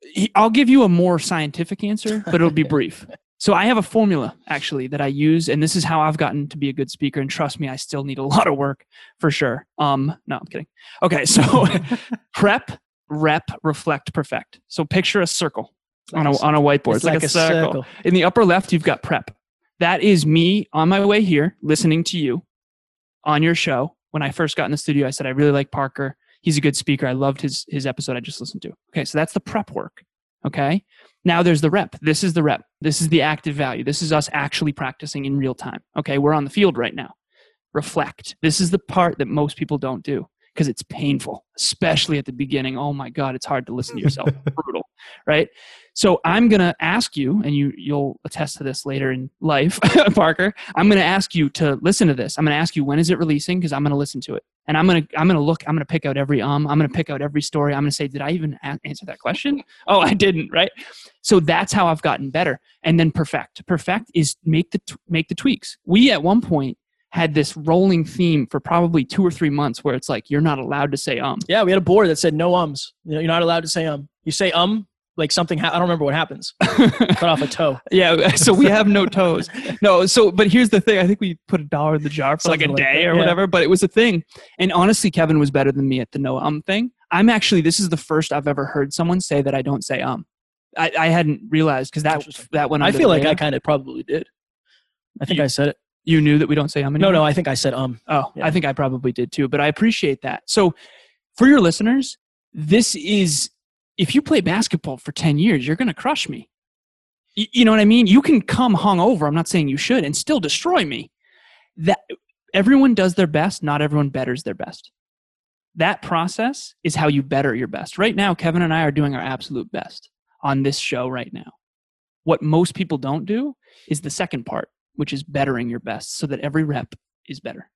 he- I'll give you a more scientific answer, but it'll be <laughs> brief. So I have a formula actually that I use, and this is how I've gotten to be a good speaker. And trust me, I still need a <laughs> lot of work for sure. Um, no, I'm kidding. Okay, so <laughs> prep, rep, reflect, perfect. So picture a circle on a on a whiteboard. It's, like, a, circle. In the upper left, you've got prep. That is me on my way here, listening to you on your show. When I first got in the studio, I said I really like Parker. He's a good speaker. I loved his his episode I just listened to. Okay, so that's the prep work. Okay. Now there's the rep. This is the rep. This is the active value. This is us actually practicing in real time. Okay, we're on the field right now. Reflect. This is the part that most people don't do because it's painful, especially at the beginning. Oh my God, it's hard to listen to yourself. <laughs> Brutal, right? So I'm gonna ask you, and you you'll attest to this later in life, <laughs> Parker. I'm gonna ask you to listen to this. I'm gonna ask you when is it releasing because I'm gonna listen to it, and I'm gonna I'm gonna look. I'm gonna pick out every um. I'm gonna pick out every story. I'm gonna say, did I even a- answer that question? <laughs> Oh, I didn't. Right. So that's how I've gotten better. And then perfect. Perfect is make the t- make the tweaks. We at one point had this rolling theme for probably two or three months where it's like you're not allowed to say um. Yeah, we had a board that said no ums. You know, you're not allowed to say um. You say um, like something. Ha- I don't remember what happens. <laughs> Cut off a toe. Yeah, <laughs> so we have no toes. No, so but here's the thing. I think we put a dollar in the jar for like a like day that, or yeah. whatever, but it was a thing. And honestly, Kevin was better than me at the no um thing. I'm actually this is the first I've ever heard someone say that I don't say um. I, I hadn't realized because that that went. I feel like I kind of probably did. I think You- I said it. You knew that we don't say um. No, Anymore? no, no, I think I said um. Oh, Yeah. I think I probably did too, but I appreciate that. So, for your listeners, this is if you play basketball for 10 years, you're going to crush me. Y- You know what I mean? You can come hungover, I'm not saying you should, and still destroy me. That everyone does their best, not everyone betters their best. That process is how you better your best. Right now, Kevin and I are doing our absolute best on this show right now. What most people don't do is the second part, which is bettering your best so that every rep is better.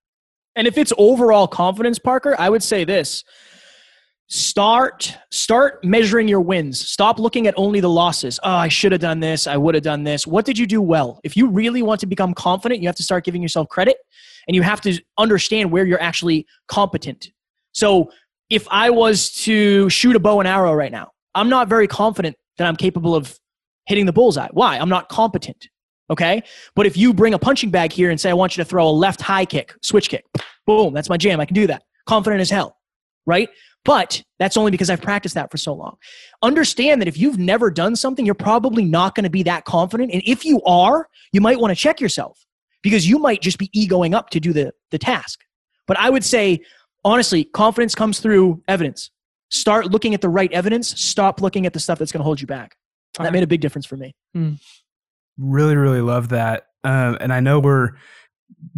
And if it's overall confidence, Parker, I would say this. Start start measuring your wins. Stop looking at only the losses. Oh, I should have done this. I would have done this. What did you do well? If you really want to become confident, you have to start giving yourself credit and you have to understand where you're actually competent. So, if I was to shoot a bow and arrow right now, I'm not very confident that I'm capable of hitting the bullseye. Why? I'm not competent. Okay? But if you bring a punching bag here and say, I want you to throw a left high kick, switch kick, boom, that's my jam. I can do that. Confident as hell. Right? But that's only because I've practiced that for so long. Understand that if you've never done something, you're probably not going to be that confident. And if you are, you might want to check yourself because you might just be egoing up to do the, the task. But I would say, honestly, confidence comes through evidence. Start looking at the right evidence. Stop looking at the stuff that's going to hold you back. That made a big difference for me. Hmm. Really, really love that. Um, and I know we're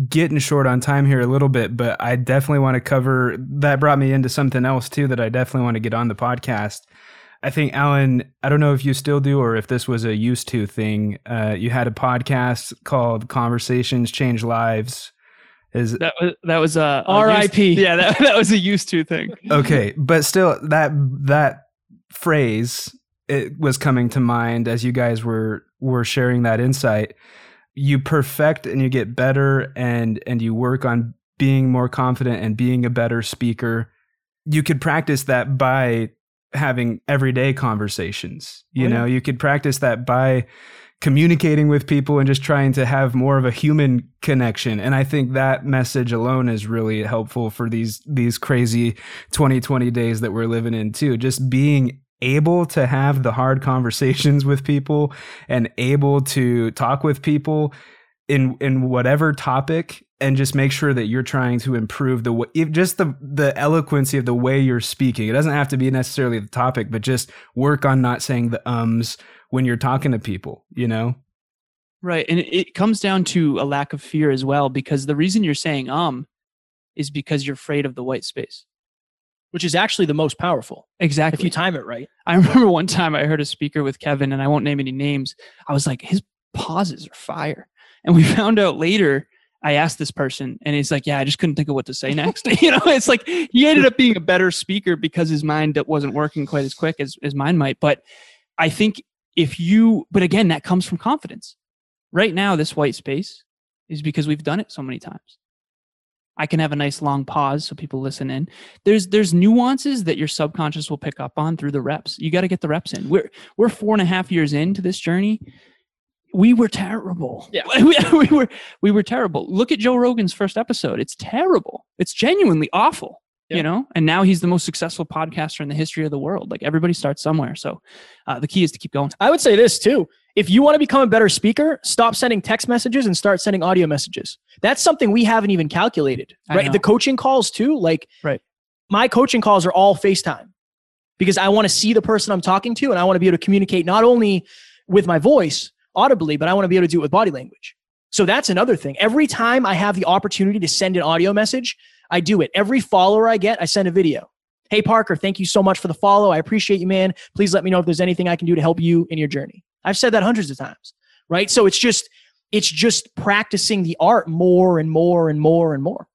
getting short on time here a little bit, but I definitely want to cover that brought me into something else too that I definitely want to get on the podcast. I think Alan, I don't know if you still do or if this was a used to thing. Uh, you had a podcast called Conversations Change Lives. Is That was that was a, a R.I.P.. used- Yeah, that, <laughs> that was a used to thing. okay, but still that that phrase it was coming to mind as you guys were were sharing that insight. You perfect and you get better and and you work on being more confident and being a better speaker. You could practice that by having everyday conversations. You Oh, yeah. know, you could practice that by communicating with people and just trying to have more of a human connection and i think that message alone is really helpful for these these crazy 2020 days that we're living in too just being able to have the hard conversations with people and able to talk with people in in whatever topic and just make sure that you're trying to improve the way just the the eloquency of the way you're speaking it doesn't have to be necessarily the topic but just work on not saying the ums when you're talking to people you know Right. And it comes down to a lack of fear as well, because the reason you're saying um is because you're afraid of the white space. Which is actually the most powerful Exactly. if you time it right. I <laughs> remember one time I heard a speaker with Kevin, and I won't name any names. I was like, his pauses are fire. And we <laughs> found out later, I asked this person, and he's like, yeah, I just couldn't think of what to say <laughs> next. you know, it's like he ended up being a better speaker because his mind wasn't working quite as quick as, as mine might. But I think if you, but again, that comes from confidence. Right now, this white space is because we've done it so many times. I can have a nice long pause so people listen in. There's there's nuances that your subconscious will pick up on through the reps. You got to get the reps in. We're we're four and a half years into this journey. We were terrible. Yeah. <laughs> we, we were we were terrible. Look at Joe Rogan's first episode. It's terrible. It's genuinely awful. Yeah. You know, and now he's the most successful podcaster in the history of the world. Like everybody starts somewhere. So uh, the key is to keep going. I would say this too. If you want to become a better speaker, stop sending text messages and start sending audio messages. That's something we haven't even calculated. Right? The coaching calls too, like Right. my coaching calls are all FaceTime because I want to see the person I'm talking to and I want to be able to communicate not only with my voice audibly, but I want to be able to do it with body language. So that's another thing. Every time I have the opportunity to send an audio message, I do it. Every follower I get, I send a video. Hey, Parker, thank you so much for the follow. I appreciate you, man. Please let me know if there's anything I can do to help you in your journey. I've said that hundreds of times, right? So it's just, it's just practicing the art more and more and more and more.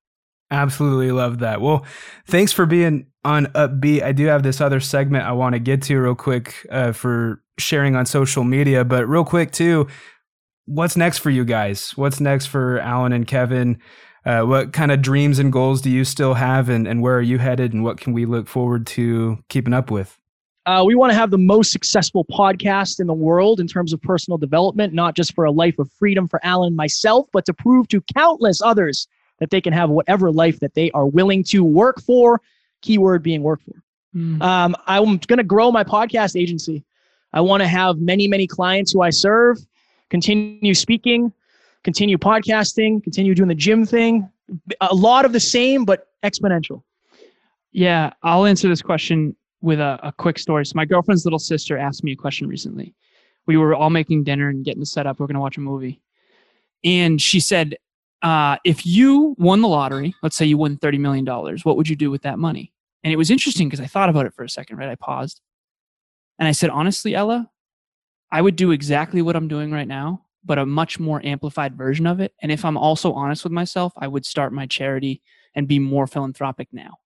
Absolutely love that. Well, thanks for being on Upbeat. I do have this other segment I want to get to real quick uh, for sharing on social media, but real quick too, what's next for you guys? What's next for Alan and Kevin? Uh, what kind of dreams and goals do you still have, and, and where are you headed, and what can we look forward to keeping up with? Uh, we want to have the most successful podcast in the world in terms of personal development, not just for a life of freedom for Alan and myself, but to prove to countless others that they can have whatever life that they are willing to work for. Keyword being work for. Mm. Um, I'm going to grow my podcast agency. I want to have many, many clients who I serve, continue speaking, continue podcasting, continue doing the gym thing. A lot of the same, but exponential. Yeah, I'll answer this question with a, a quick story. So, my girlfriend's little sister asked me a question recently. We were all making dinner and getting set up. We we're going to watch a movie. And she said, uh, if you won the lottery, let's say you won $30 million, what would you do with that money? And it was interesting because I thought about it for a second, right? I paused. And I said, honestly, Ella, I would do exactly what I'm doing right now, but a much more amplified version of it. And if I'm also honest with myself, I would start my charity and be more philanthropic now.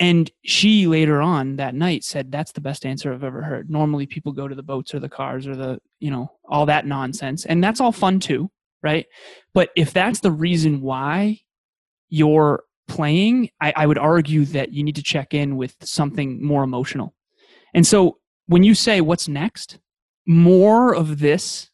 And she later on that night said, That's the best answer I've ever heard. Normally people go to the boats or the cars or the, you know, all that nonsense. And that's all fun too right? But if that's the reason why you're playing, I, I would argue that you need to check in with something more emotional. And so when you say what's next, more of this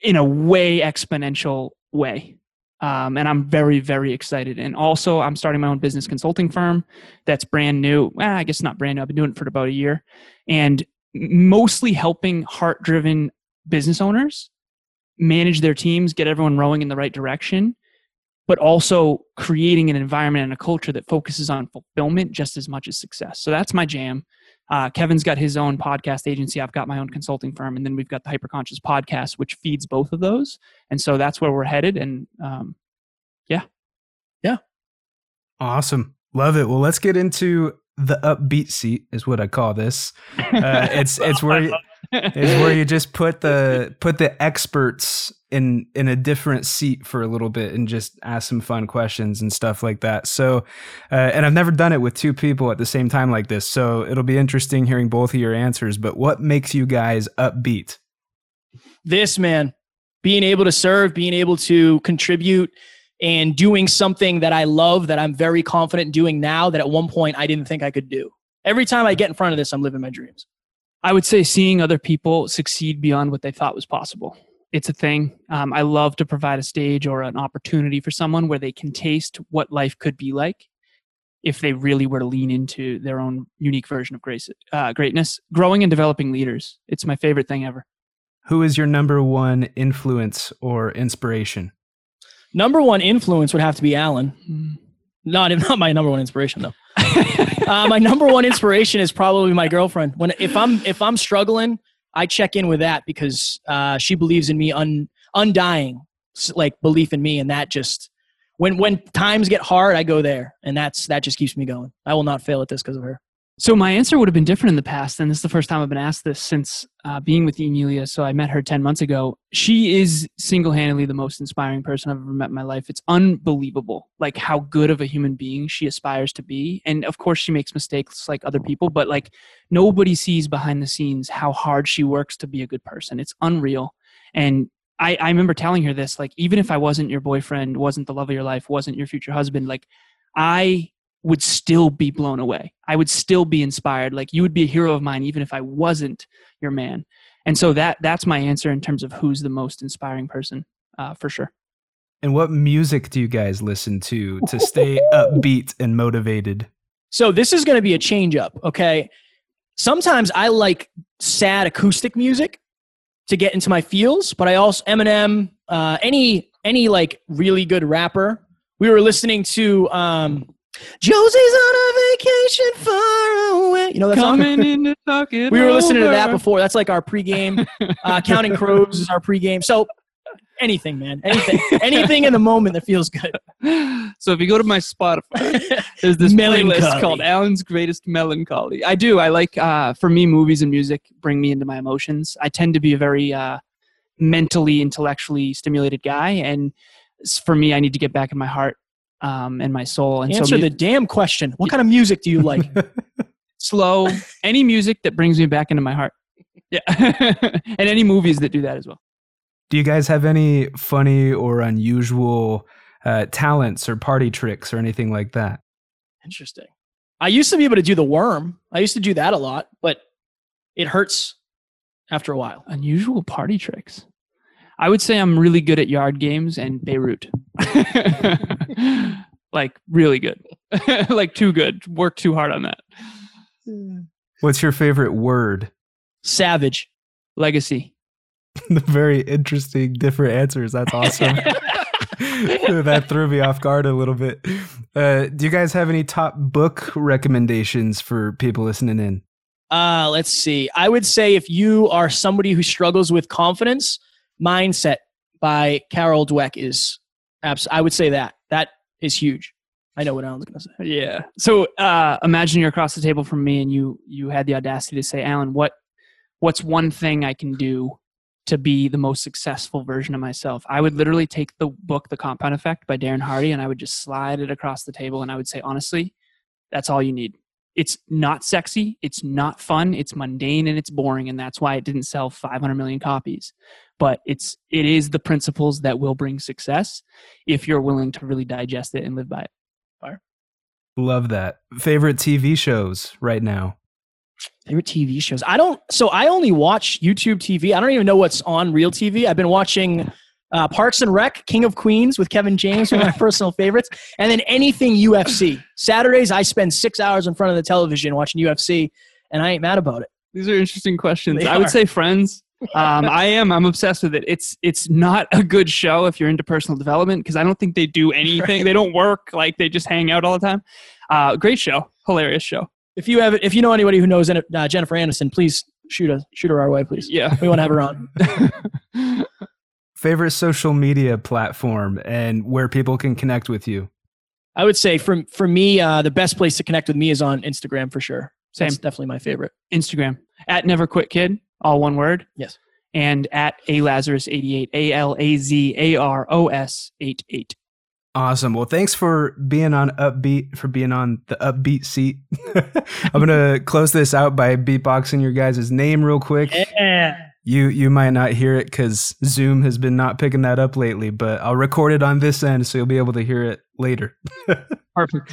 in a way exponential way. Um, and I'm very, very excited. And also, I'm starting my own business consulting firm that's brand new. Well, I guess not brand new. I've been doing it for about a year, and mostly helping heart-driven business owners manage their teams, get everyone rowing in the right direction, but also creating an environment and a culture that focuses on fulfillment just as much as success. So that's my jam. Uh, Kevin's got his own podcast agency. I've got my own consulting firm, and then we've got the Hyperconscious podcast, which feeds both of those. And so that's where we're headed. And um, yeah, yeah, awesome, love it. Well, let's get into the upbeat seat, is what I call this. <laughs> Uh, it's it's where is <laughs> where you just put the put the experts in in a different seat for a little bit and just ask some fun questions and stuff like that. So, uh, and I've never done it with two people at the same time like this. So it'll be interesting hearing both of your answers. But what makes you guys upbeat? This man, being able to serve, being able to contribute, and doing something that I love that I'm very confident doing now that at one point I didn't think I could do. Every time I get in front of this, I'm living my dreams. I would say seeing other people succeed beyond what they thought was possible. It's a thing. Um, I love to provide a stage or an opportunity for someone where they can taste what life could be like if they really were to lean into their own unique version of grace, uh, greatness. Growing and developing leaders. It's my favorite thing ever. Who is your number one influence or inspiration? Number one influence would have to be Alan. Not, not my number one inspiration, though. <laughs> uh, my number one inspiration is probably my girlfriend. When if I'm if I'm struggling, I check in with that because uh, she believes in me un, undying, like belief in me, and that just when when times get hard, I go there, and that's that just keeps me going. I will not fail at this because of her. So my answer would have been different in the past, and this is the first time I've been asked this since uh, being with Emilia. So I met her ten months ago. She is single-handedly the most inspiring person I've ever met in my life. It's unbelievable, like how good of a human being she aspires to be. And of course, she makes mistakes like other people, but like nobody sees behind the scenes how hard she works to be a good person. It's unreal. And I, I remember telling her this, like even if I wasn't your boyfriend, wasn't the love of your life, wasn't your future husband, like I would still be blown away. I would still be inspired. Like you would be a hero of mine even if I wasn't your man. And so that that's my answer in terms of who's the most inspiring person uh, for sure. And what music do you guys listen to to stay upbeat and motivated? So this is going to be a change up, okay? Sometimes I like sad acoustic music to get into my feels, but I also Eminem, uh, any any like really good rapper. We were listening to um, Josie's on a vacation far away. You know that Coming song? in to <laughs> talk it we were listening over. to that before. That's like our pregame. Uh, Counting Crows is our pregame. So anything, man. Anything, anything in the moment that feels good. so if you go to my Spotify, there's this playlist called Alan's Greatest Melancholy. I do. I like, uh, for me, movies and music bring me into my emotions. I tend to be a very uh, mentally, intellectually stimulated guy. And for me, I need to get back in my heart um, and my soul. And Answer so mu- the damn question. What kind of music do you like? <laughs> slow, any music that brings me back into my heart. Yeah. <laughs> and any movies that do that as well. Do you guys have any funny or unusual uh, talents or party tricks or anything like that? Interesting. I used to be able to do the worm. I used to do that a lot, but it hurts after a while. Unusual party tricks. I would say I'm really good at yard games and Beirut. <laughs> like really good. <laughs> like too good. Work too hard on that. What's your favorite word? Savage. Legacy. <laughs> Very interesting, different answers. That's awesome. that threw me off guard a little bit. Uh, do you guys have any top book recommendations for people listening in? Uh, let's see. I would say if you are somebody who struggles with confidence, Mindset by Carol Dweck is abs- I would say that. That is huge. I know what Alan's to say. Yeah. So uh, imagine you're across the table from me and you you had the audacity to say, Alan, what what's one thing I can do to be the most successful version of myself? I would literally take the book The Compound Effect by Darren Hardy and I would just slide it across the table and I would say, honestly, that's all you need. It's not sexy, it's not fun, it's mundane and it's boring, and that's why it didn't sell 500 million copies. But it's it is the principles that will bring success if you're willing to really digest it and live by it. Love that. Favorite TV shows right now? Favorite TV shows. I don't. So I only watch YouTube TV. I don't even know what's on real TV. I've been watching uh, Parks and Rec, King of Queens with Kevin James, one of my <laughs> personal favorites, and then anything UFC. Saturdays I spend six hours in front of the television watching UFC, and I ain't mad about it. These are interesting questions. They I would say Friends. Um, I am. I'm obsessed with it. It's it's not a good show if you're into personal development because I don't think they do <laughs> anything. They don't work. Like they just hang out all the time. Uh, great show, hilarious show. If you have, if you know anybody who knows uh, Jennifer Aniston, please shoot us, shoot her our way, please. Yeah. We want to have her on. <laughs> Favorite social media platform and where people can connect with you? I would say for for me, uh, the best place to connect with me is on Instagram for sure. Same. That's definitely my favorite. Instagram at Never Quit Kid, all one word. Yes. And at a Lazarus 88, A L A Z A R O S 88. Awesome. Well, thanks for being on Upbeat, for being on the Upbeat seat. <laughs> I'm going <laughs> to close this out by beatboxing your guys' name real quick. Yeah. You you might not hear it because Zoom has been not picking that up lately, but I'll record it on this end so you'll be able to hear it later. <laughs> Perfect.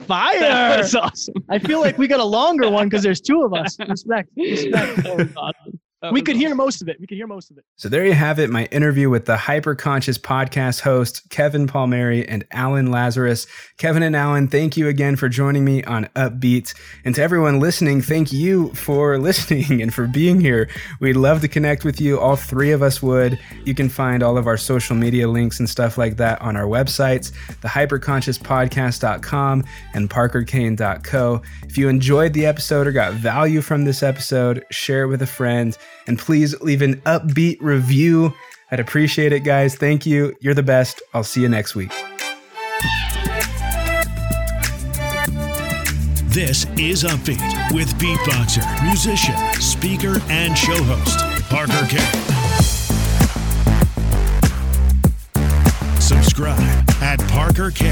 Fire! That's awesome. I feel like we got a longer one because there's two of us. <laughs> Respect. Respect. That was awesome. That We was could hear most of it. We could hear most of it. So there you have it, my interview with the Hyperconscious podcast host Kevin Palmieri and Alan Lazarus. Kevin and Alan, thank you again for joining me on Upbeat. And to everyone listening, thank you for <laughs> listening and for being here. We'd love to connect with you. All three of us would. You can find all of our social media links and stuff like that on our websites, thehyperconsciouspodcast.com and parkerkane.co. If you enjoyed the episode or got value from this episode, share it with a friend. And please leave an upbeat review. I'd appreciate it, guys. Thank you. You're the best. I'll see you next week. This is Upbeat with beatboxer, musician, speaker, and show host, Parker K. Subscribe at parkerk.co.